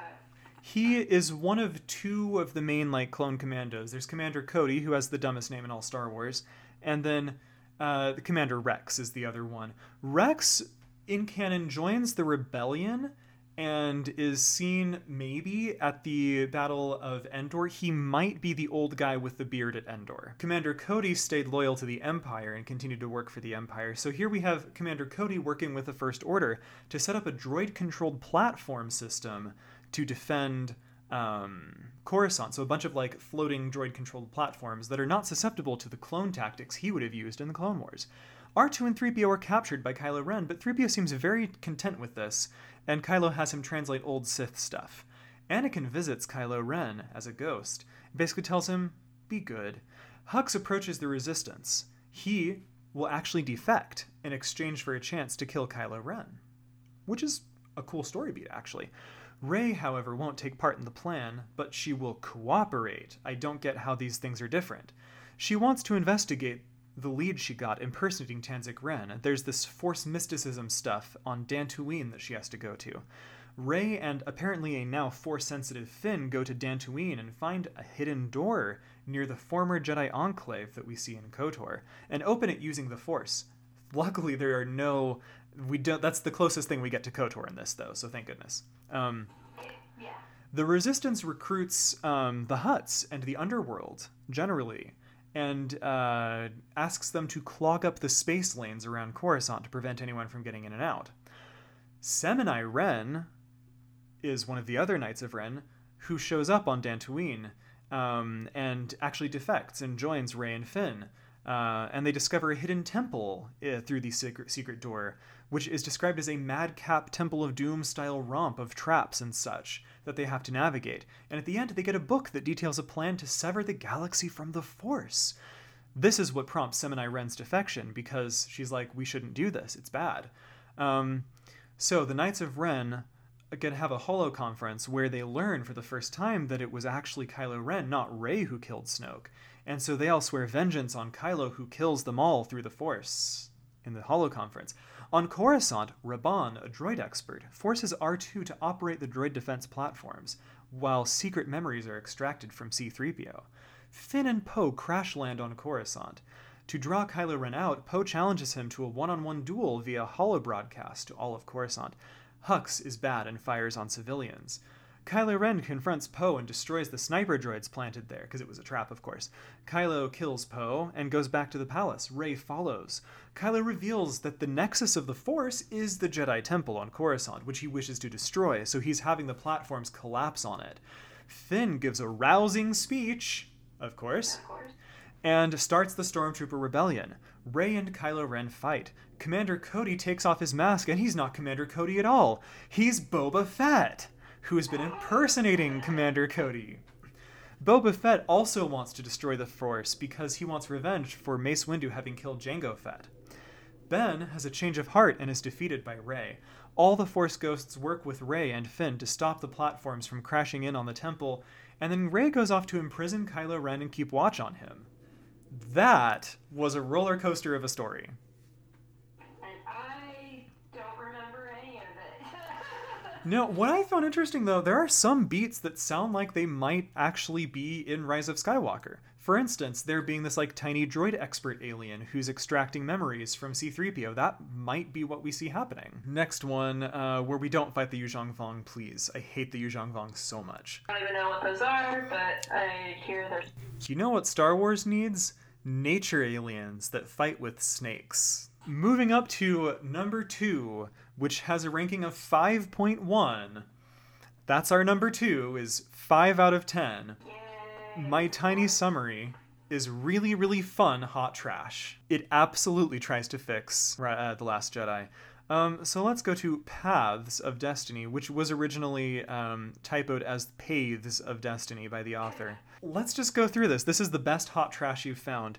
he is one of two of the main like clone commandos. There's Commander Cody, who has the dumbest name in all Star Wars, and then uh, the Commander Rex is the other one. Rex in canon joins the rebellion and is seen maybe at the Battle of Endor. He might be the old guy with the beard at Endor. Commander Cody stayed loyal to the Empire and continued to work for the Empire. So here we have Commander Cody working with the First Order to set up a droid controlled platform system to defend um, Coruscant. So a bunch of like floating droid controlled platforms that are not susceptible to the clone tactics he would have used in the Clone Wars. R2 and 3PO are captured by Kylo Ren, but 3PO seems very content with this and Kylo has him translate old Sith stuff. Anakin visits Kylo Ren as a ghost, basically tells him, be good. Hux approaches the Resistance. He will actually defect in exchange for a chance to kill Kylo Ren, which is a cool story beat, actually. Rey, however, won't take part in the plan, but she will cooperate. I don't get how these things are different. She wants to investigate the lead she got impersonating Tanzik Ren. There's this Force mysticism stuff on Dantooine that she has to go to. Rey and apparently a now Force sensitive Finn go to Dantooine and find a hidden door near the former Jedi Enclave that we see in KOTOR and open it using the Force. Luckily, there are no. We don't. That's the closest thing we get to KOTOR in this, though. So thank goodness. Um, the Resistance recruits um, the Hutts and the underworld generally, and uh, asks them to clog up the space lanes around Coruscant to prevent anyone from getting in and out. Seminai Ren is one of the other Knights of Ren who shows up on Dantooine um, and actually defects and joins Rey and Finn. Uh, and they discover a hidden temple uh, through the secret, secret door, which is described as a madcap Temple of Doom style romp of traps and such that they have to navigate. And at the end, they get a book that details a plan to sever the galaxy from the Force. This is what prompts Seminai Ren's defection because she's like, we shouldn't do this, it's bad. Um, so the Knights of Ren get to have a holo conference where they learn for the first time that it was actually Kylo Ren, not Rey, who killed Snoke. And so they all swear vengeance on Kylo, who kills them all through the Force. in the Holo Conference. On Coruscant, Raban, a droid expert, forces R2 to operate the droid defense platforms, while secret memories are extracted from C3PO. Finn and Poe crash land on Coruscant. To draw Kylo Ren out, Poe challenges him to a one on one duel via holobroadcast to all of Coruscant. Hux is bad and fires on civilians. Kylo Ren confronts Poe and destroys the sniper droids planted there, because it was a trap, of course. Kylo kills Poe and goes back to the palace. Rey follows. Kylo reveals that the nexus of the Force is the Jedi Temple on Coruscant, which he wishes to destroy, so he's having the platforms collapse on it. Finn gives a rousing speech, of course, Of course. and starts the Stormtrooper Rebellion. Rey and Kylo Ren fight. Commander Cody takes off his mask, and he's not Commander Cody at all. He's Boba Fett, who has been impersonating Commander Cody. Boba Fett also wants to destroy the Force because he wants revenge for Mace Windu having killed Jango Fett. Ben has a change of heart and is defeated by Rey. All the Force ghosts work with Rey and Finn to stop the platforms from crashing in on the temple, and then Rey goes off to imprison Kylo Ren and keep watch on him. That was a roller coaster of a story. And I don't remember any of it. No, what I found interesting though, there are some beats that sound like they might actually be in Rise of Skywalker. For instance, there being this like tiny droid expert alien who's extracting memories from C3PO. That might be what we see happening. Next one, uh, where we don't fight the Yuuzhan Vong, please. I hate the Yuuzhan Vong so much. I don't even know what those are, but I hear they're You know what Star Wars needs? Nature aliens that fight with snakes. Moving up to number two, which has a ranking of 5.1. That's our number two, is 5 out of 10. My tiny summary is really, really fun hot trash. It absolutely tries to fix uh, The Last Jedi. Um, so let's go to Paths of Destiny, which was originally um, typoed as Paths of Destiny by the author. Let's just go through this. This is the best hot trash you've found.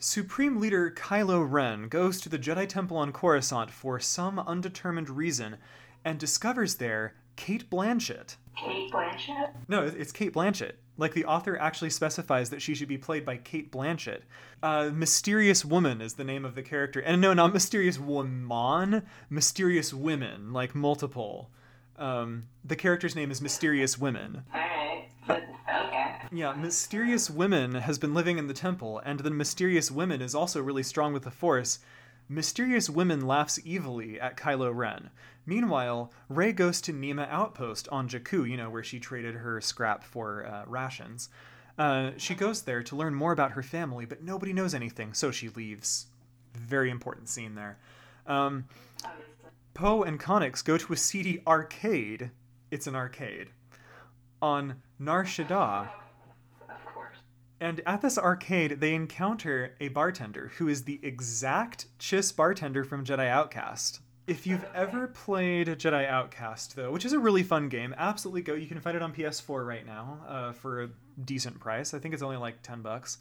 Supreme Leader Kylo Ren goes to the Jedi Temple on Coruscant for some undetermined reason and discovers there Cate Blanchett. Cate Blanchett. No, it's Cate Blanchett. Like the author actually specifies that she should be played by Cate Blanchett. Uh, Mysterious Woman is the name of the character, and no, not Mysterious Woman, Mysterious Women, like multiple. Um, the character's name is Mysterious Women. Alright. But okay. Yeah, Mysterious Women has been living in the temple, and then Mysterious Women is also really strong with the Force. Mysterious Women laughs evilly at Kylo Ren. Meanwhile, Rey goes to Niima Outpost on Jakku, you know, where she traded her scrap for uh, rations. Uh, she goes there to learn more about her family, but nobody knows anything, so she leaves. Very important scene there. Um, Poe and Connix go to a seedy arcade. It's an arcade. On Nar Shaddaa. And at this arcade, they encounter a bartender who is the exact Chiss bartender from Jedi Outcast. If you've ever played Jedi Outcast, though, which is a really fun game, absolutely go. You can find it on PS4 right now uh, for a decent price. I think it's only like 10 bucks.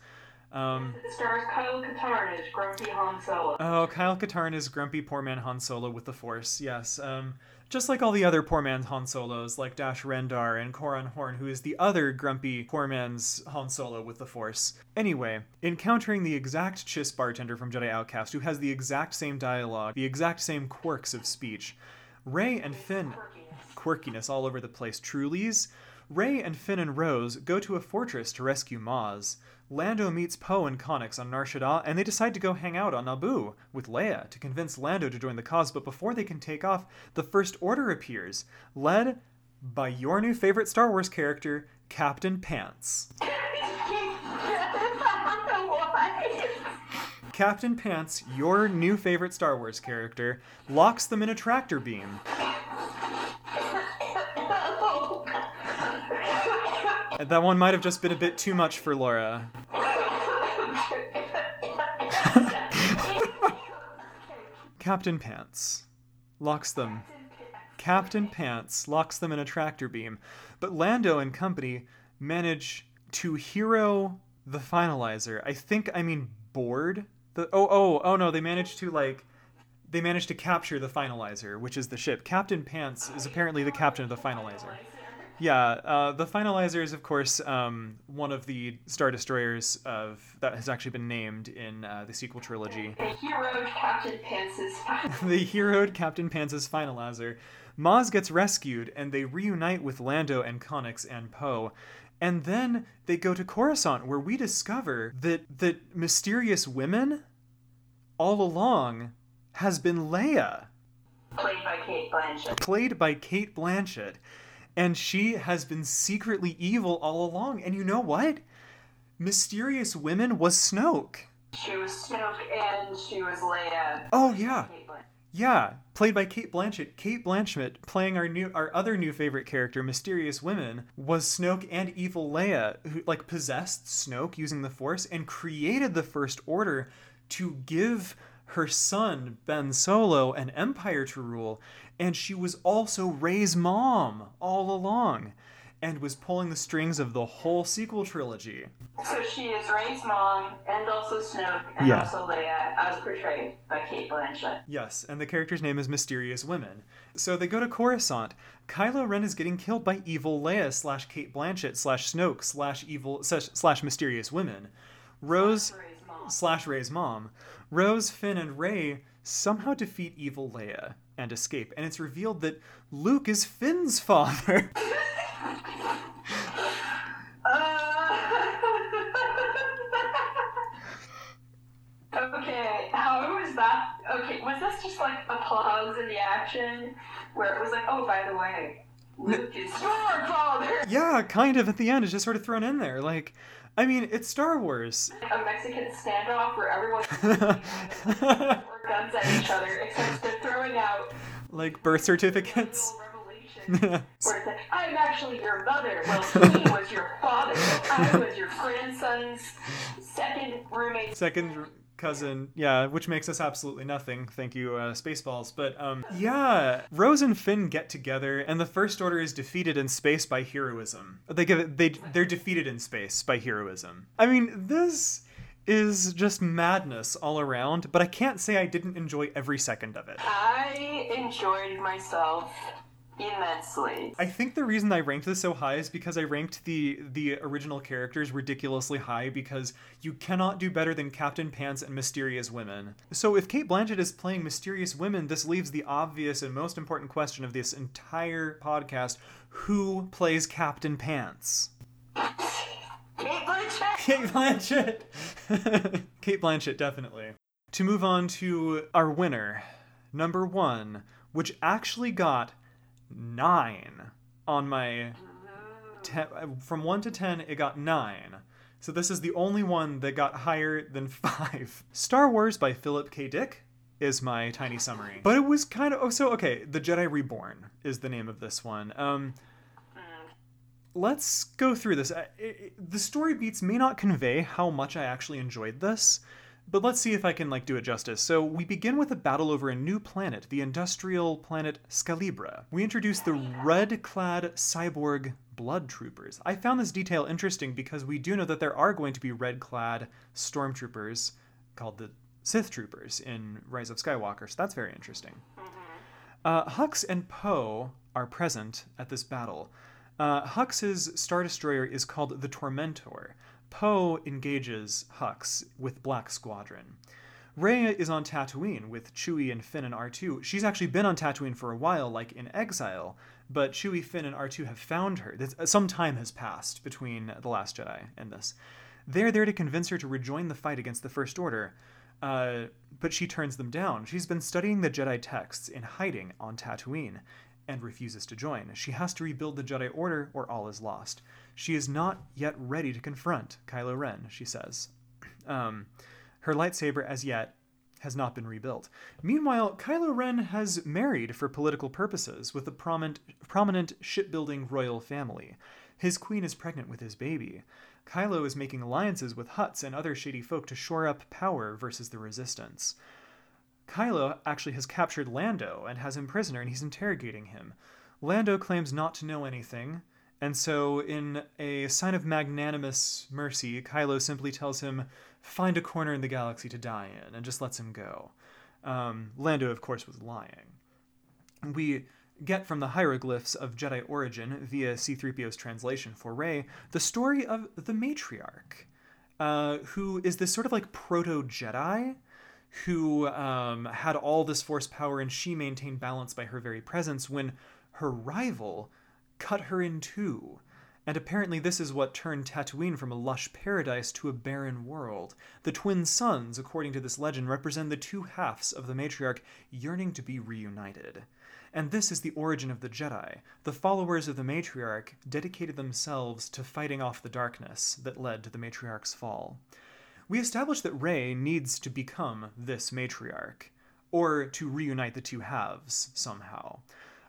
Um, It stars Kyle Katarn as Grumpy Han Solo. Oh, Kyle Katarn is grumpy poor man Han Solo with the Force. Yes, um, just like all the other poor man's Han Solos, like Dash Rendar and Corran Horn, who is the other grumpy poor man's Han Solo with the Force. Anyway, encountering the exact Chiss bartender from Jedi Outcast, who has the exact same dialogue, the exact same quirks of speech, Rey and Finn Quirkiness. all over the place. Trulies. Rey and Finn and Rose go to a fortress to rescue Maz. Lando meets Poe and Connix on Nar Shaddaa, and they decide to go hang out on Naboo with Leia to convince Lando to join the cause. But before they can take off, the First Order appears, led by your new favorite Star Wars character, Captain Pants. Captain Pants, your new favorite Star Wars character, locks them in a tractor beam. That one might have just been a bit too much for Laura. Captain Pants locks them. Captain Pants locks them in a tractor beam, but Lando and company manage to hero the finalizer. I think I mean board the oh oh oh no, they manage to like they manage to capture the finalizer, which is the ship. Captain Pants is apparently the captain of the finalizer. Yeah, uh, the Finalizer is, of course, um, one of the Star Destroyers of that has actually been named in uh, the sequel trilogy. The hero Captain Pants's the heroed Captain Pants's Finalizer. Maz gets rescued, and they reunite with Lando and Connix and Poe. And then they go to Coruscant, where we discover that that mysterious women all along has been Leia played by Cate Blanchett. played by Cate Blanchett. And she has been secretly evil all along. And you know what? Mysterious Women was Snoke. She was Snoke and she was Leia. Oh yeah. Yeah, played by Cate Blanchett. Cate Blanchett playing our new our other new favorite character, Mysterious Women, was Snoke and Evil Leia, who like possessed Snoke using the Force and created the First Order to give her son Ben Solo an empire to rule, and she was also Rey's mom all along, and was pulling the strings of the whole sequel trilogy. So she is Rey's mom and also Snoke and Yeah. also Leia, as portrayed by Cate Blanchett. Yes, and the character's name is Mysterious Women. So they go to Coruscant. Kylo Ren is getting killed by evil Leia slash Cate Blanchett slash Snoke slash evil slash, slash Mysterious Women. Rose slash Rey's mom. Rose, Finn, and Rey somehow defeat evil Leia and escape, and it's revealed that Luke is Finn's father. Okay, how was that? Okay, was this just like a pause in the action where it was like, oh, by the way, Luke is your father? yeah, kind of at the end. It's just sort of thrown in there. Like, I mean, it's Star Wars. A Mexican standoff where everyone's or guns at each other, except they're throwing out like birth certificates. Where it's like, I'm actually your mother. Well, he was your father. I was your grandson's second roommate. second cousin yeah which makes us absolutely nothing. Thank you uh, spaceballs. But um yeah rose and finn get together and the first order is defeated in space by heroism. They give it they they're defeated in space by heroism. I mean this is just madness all around but i can't say i didn't enjoy every second of it. I enjoyed myself immensely. I think the reason I ranked this so high is because I ranked the the original characters ridiculously high because you cannot do better than Captain Pants and Mysterious Women. So if Cate Blanchett is playing Mysterious Women, this leaves the obvious and most important question of this entire podcast: Who plays Captain Pants? Cate Blanchett. Cate Blanchett. Cate Blanchett, definitely. To move on to our winner, number one, which actually got nine on my. Oh. Ten, uh, from one to ten, it got nine. So this is the only one that got higher than five. Star Wars by Philip K. Dick is my tiny summary. But it was kind of oh so okay. The Jedi Reborn is the name of this one. Um, uh. let's go through this. Uh, I- I- the story beats may not convey how much I actually enjoyed this, but let's see if I can like do it justice. So we begin with a battle over a new planet, the industrial planet Scalibra. We introduce the red-clad cyborg blood troopers. I found this detail interesting because we do know that there are going to be red-clad stormtroopers called the Sith troopers in Rise of Skywalker. So that's very interesting. Uh, Hux and Poe are present at this battle. Uh, Hux's Star Destroyer is called the Tormentor. Poe engages Hux with Black Squadron. Rey is on Tatooine with Chewie and Finn and R2. She's actually been on Tatooine for a while, like in exile, but Chewie, Finn, and R2 have found her. Some time has passed between The Last Jedi and this. They're there to convince her to rejoin the fight against the First Order, uh, but she turns them down. She's been studying the Jedi texts in hiding on Tatooine and refuses to join. She has to rebuild the Jedi Order or all is lost. She is not yet ready to confront Kylo Ren, she says. Um, her lightsaber, as yet, has not been rebuilt. Meanwhile, Kylo Ren has married for political purposes with a prominent, prominent shipbuilding royal family. His queen is pregnant with his baby. Kylo is making alliances with Hutts and other shady folk to shore up power versus the resistance. Kylo actually has captured Lando and has him prisoner, and he's interrogating him. Lando claims not to know anything, and so, in a sign of magnanimous mercy, Kylo simply tells him, find a corner in the galaxy to die in, and just lets him go. Um, Lando, of course, was lying. We get from the hieroglyphs of Jedi origin via C3PO's translation for Rey the story of the matriarch, uh, who is this sort of like proto Jedi who um, had all this force power and she maintained balance by her very presence when her rival cut her in two. And apparently, this is what turned Tatooine from a lush paradise to a barren world. The twin suns, according to this legend, represent the two halves of the matriarch yearning to be reunited. And this is the origin of the Jedi. The followers of the matriarch dedicated themselves to fighting off the darkness that led to the matriarch's fall. We establish that Rey needs to become this matriarch, or to reunite the two halves somehow.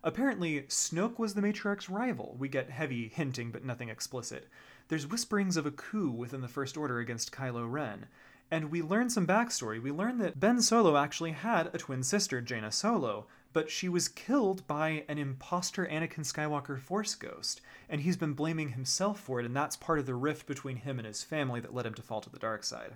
Apparently, Snoke was the matriarch's rival. We get heavy hinting, but nothing explicit. There's whisperings of a coup within the First Order against Kylo Ren. And we learn some backstory. We learn that Ben Solo actually had a twin sister, Jaina Solo, but she was killed by an imposter Anakin Skywalker Force Ghost, and he's been blaming himself for it, and that's part of the rift between him and his family that led him to fall to the dark side.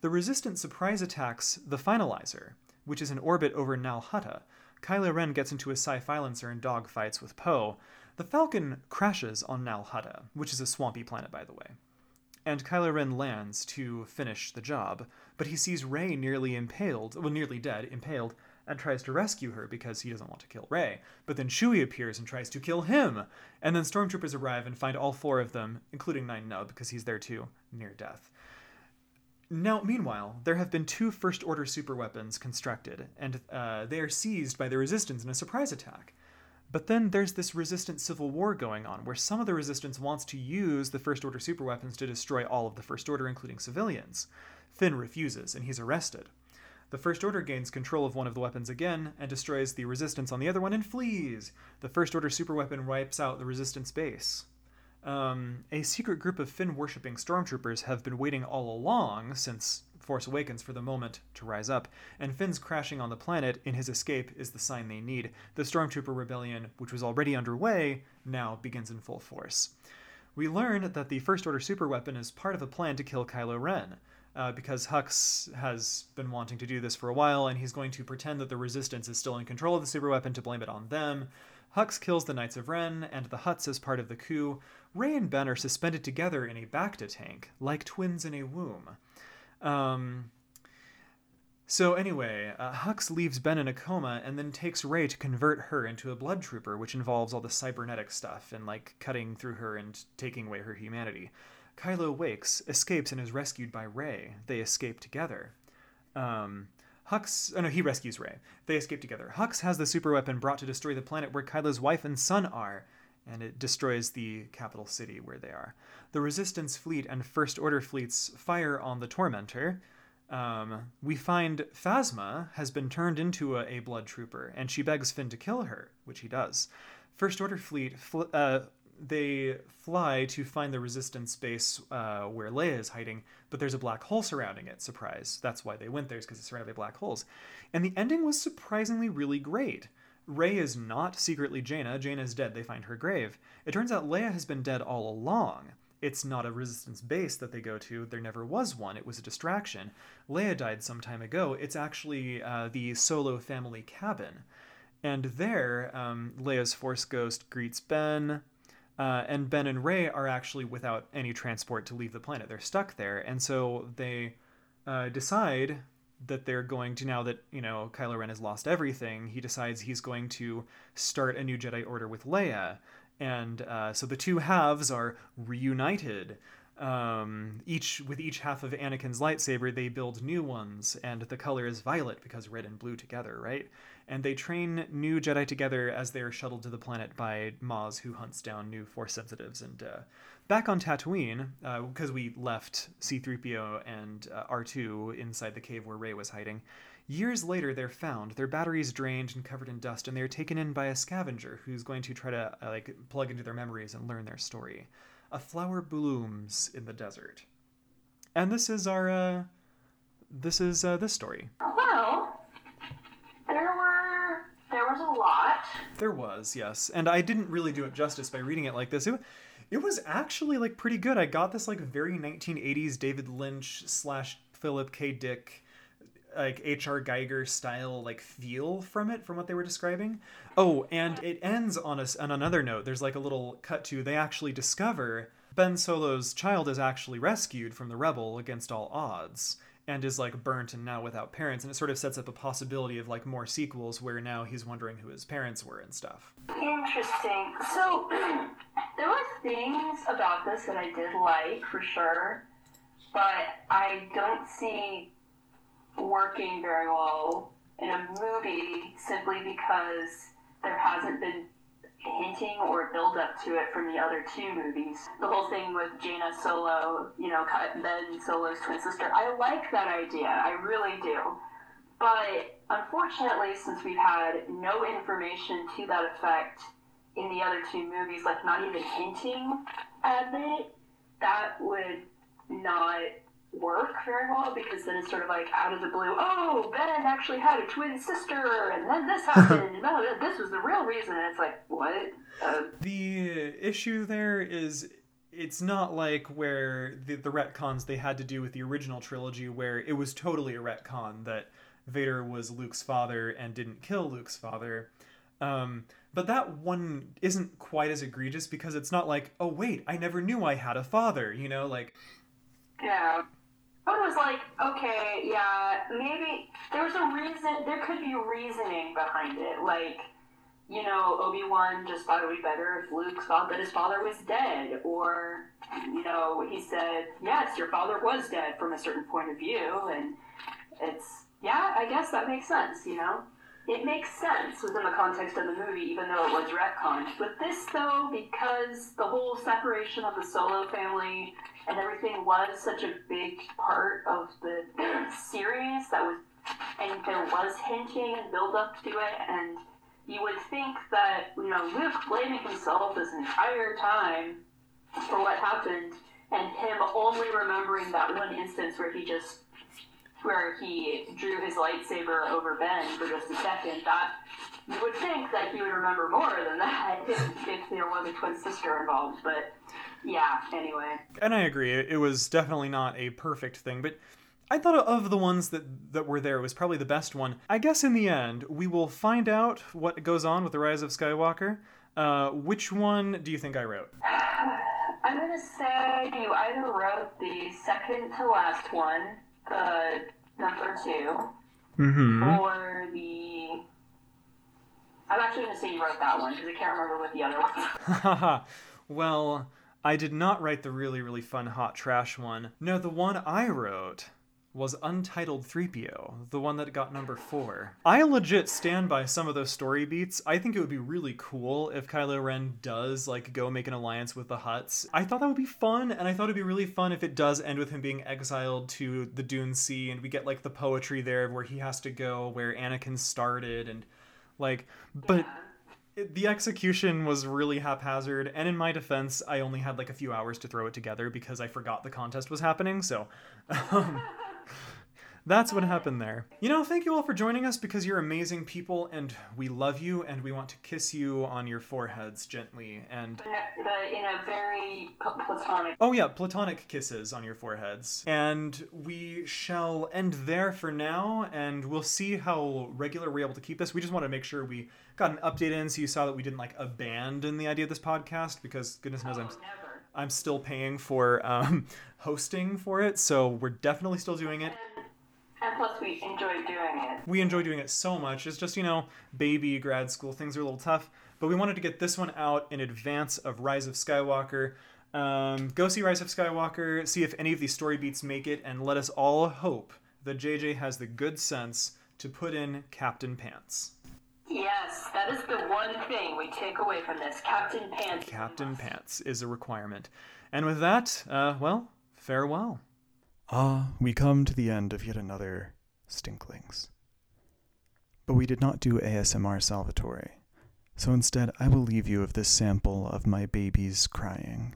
The Resistance surprise attacks the Finalizer, which is in orbit over Nal Hutta, Kylo Ren gets into a Psi-Phylancer and dogfights with Poe. The Falcon crashes on Nal Hutta, which is a swampy planet, by the way. And Kylo Ren lands to finish the job, but he sees Rey nearly impaled, well, nearly dead, impaled, and tries to rescue her because he doesn't want to kill Rey. But then Chewie appears and tries to kill him. And then stormtroopers arrive and find all four of them, including Nien Nunb, because he's there too, near death. Now, meanwhile, there have been two First Order superweapons constructed, and uh, they are seized by the Resistance in a surprise attack. But then there's this resistance civil war going on, where some of the resistance wants to use the First Order superweapons to destroy all of the First Order, including civilians. Finn refuses, and he's arrested. The First Order gains control of one of the weapons again, and destroys the resistance on the other one and flees. The First Order superweapon wipes out the resistance base. Um, a secret group of Finn worshipping stormtroopers have been waiting all along since Force Awakens for the moment to rise up, and Finn's crashing on the planet in his escape is the sign they need. The Stormtrooper Rebellion, which was already underway, now begins in full force. We learn that the First Order superweapon is part of a plan to kill Kylo Ren. Uh, because Hux has been wanting to do this for a while, and he's going to pretend that the Resistance is still in control of the superweapon to blame it on them. Hux kills the Knights of Ren and the Hutts as part of the coup. Rey and Ben are suspended together in a Bacta tank, like twins in a womb. Um, so anyway, uh, Hux leaves Ben in a coma and then takes Rey to convert her into a blood trooper, which involves all the cybernetic stuff and like cutting through her and taking away her humanity. Kylo wakes, escapes, and is rescued by Rey. They escape together. Um, Hux, oh no, he rescues Rey. They escape together. Hux has the super weapon brought to destroy the planet where Kylo's wife and son are, and it destroys the capital city where they are. The Resistance fleet and First Order fleets fire on the Tormentor. Um, we find Phasma has been turned into a, a, blood trooper, and she begs Finn to kill her, which he does. First Order fleet fl- uh, they fly to find the resistance base uh, where Leia is hiding, but there's a black hole surrounding it. Surprise. That's why they went there, because it's surrounded by black holes. And the ending was surprisingly really great. Rey is not secretly Jaina. Jaina is dead. They find her grave. It turns out Leia has been dead all along. It's not a resistance base that they go to. There never was one. It was a distraction. Leia died some time ago. It's actually uh, the Solo family cabin. And there, um, Leia's Force Ghost greets Ben, uh, and Ben and Rey are actually without any transport to leave the planet. They're stuck there, and so they uh, decide that they're going to now that you know Kylo Ren has lost everything. He decides he's going to start a new Jedi Order with Leia, and uh, so the two halves are reunited. Um, each with each half of Anakin's lightsaber, they build new ones, and the color is violet because red and blue together, right? And they train new Jedi together as they are shuttled to the planet by Maz, who hunts down new Force sensitives. And uh, back on Tatooine, because uh, we left C-3PO and uh, R2 inside the cave where Rey was hiding. Years later, they're found, their batteries drained and covered in dust, and they're taken in by a scavenger who's going to try to uh, like plug into their memories and learn their story a flower blooms in the desert. And this is our, uh, this is uh, this story. Well, there were, there was a lot. There was, yes. And I didn't really do it justice by reading it like this. It, it was actually like pretty good. I got this like very 1980s David Lynch slash Philip K. Dick like H.R. Giger style like feel from it from what they were describing. Oh, and it ends on a, on another note. There's like a little cut to they actually discover Ben Solo's child is actually rescued from the rebel against all odds and is like burnt and now without parents and it sort of sets up a possibility of like more sequels where now he's wondering who his parents were and stuff. Interesting. So there were things about this that I did like for sure, but I don't see working very well in a movie simply because there hasn't been hinting or build up to it from the other two movies. The whole thing with Jaina Solo, you know, Ben Solo's twin sister. I like that idea. I really do. But unfortunately, since we've had no information to that effect in the other two movies, like not even hinting at it, that would not work very well because then it's sort of like out of the blue. Oh, Ben actually had a twin sister, and then this happened. and oh, this was the real reason. And it's like, what? Uh, the issue there is it's not like where the, the retcons they had to do with the original trilogy, where it was totally a retcon that Vader was Luke's father and didn't kill Luke's father. Um, but that one isn't quite as egregious because it's not like, oh wait, I never knew I had a father. You know, like. Yeah. But it was like, okay, yeah, maybe there was a reason. There could be reasoning behind it, like you know, Obi Wan just thought it would be better if Luke thought that his father was dead, or you know, he said, yes, your father was dead from a certain point of view, and it's yeah, I guess that makes sense, you know. It makes sense within the context of the movie, even though it was retconned. But this, though, because the whole separation of the Solo family and everything was such a big part of the series that was, and there was hinting and build up to it, and you would think that you know Luke blaming himself this entire time for what happened, and him only remembering that one instance where he just where he drew his lightsaber over Ben for just a second, that you would think that he would remember more than that if, if there was a twin sister involved. But yeah, anyway. And I agree. It was definitely not a perfect thing, but I thought of the ones that that were there it was probably the best one. I guess in the end, we will find out what goes on with the Rise of Skywalker. Uh, which one do you think I wrote? I'm gonna say you either wrote the second to last one, the number 2 mm-hmm. or the. I'm actually gonna say you wrote that one because I can't remember what the other one. was. well, I did not write the really, really fun hot trash one. No, the one I wrote was Untitled 3PO, the one that got number four. I legit stand by some of those story beats. I think it would be really cool if Kylo Ren does like go make an alliance with the Hutts. I thought that would be fun, and I thought it'd be really fun if it does end with him being exiled to the Dune Sea, and we get like the poetry there where he has to go where Anakin started, and like, but. Yeah the execution was really haphazard and in my defense i only had like a few hours to throw it together because i forgot the contest was happening so um, that's what happened there. You know, thank you all for joining us because you're amazing people and we love you and we want to kiss you on your foreheads gently and. But in a very platonic. Oh, yeah, platonic kisses on your foreheads. And we shall end there for now and we'll see how regular we're able to keep this. We just want to make sure we got an update in so you saw that we didn't like abandon the idea of this podcast because goodness knows oh, I'm. Never. I'm still paying for um, hosting for it, so we're definitely still doing it. And plus, we enjoy doing it. We enjoy doing it so much. It's just, you know, baby grad school, things are a little tough. But we wanted to get this one out in advance of Rise of Skywalker. Um, go see Rise of Skywalker, see if any of these story beats make it, and let us all hope that JJ has the good sense to put in Captain Pants. Yes, that is the one thing we take away from this. Captain Pants. Captain Pants is a requirement. And with that, uh, well, farewell. Ah, we come to the end of yet another Stinklings. But we did not do ASMR Salvatore, so instead I will leave you with this sample of my baby's crying.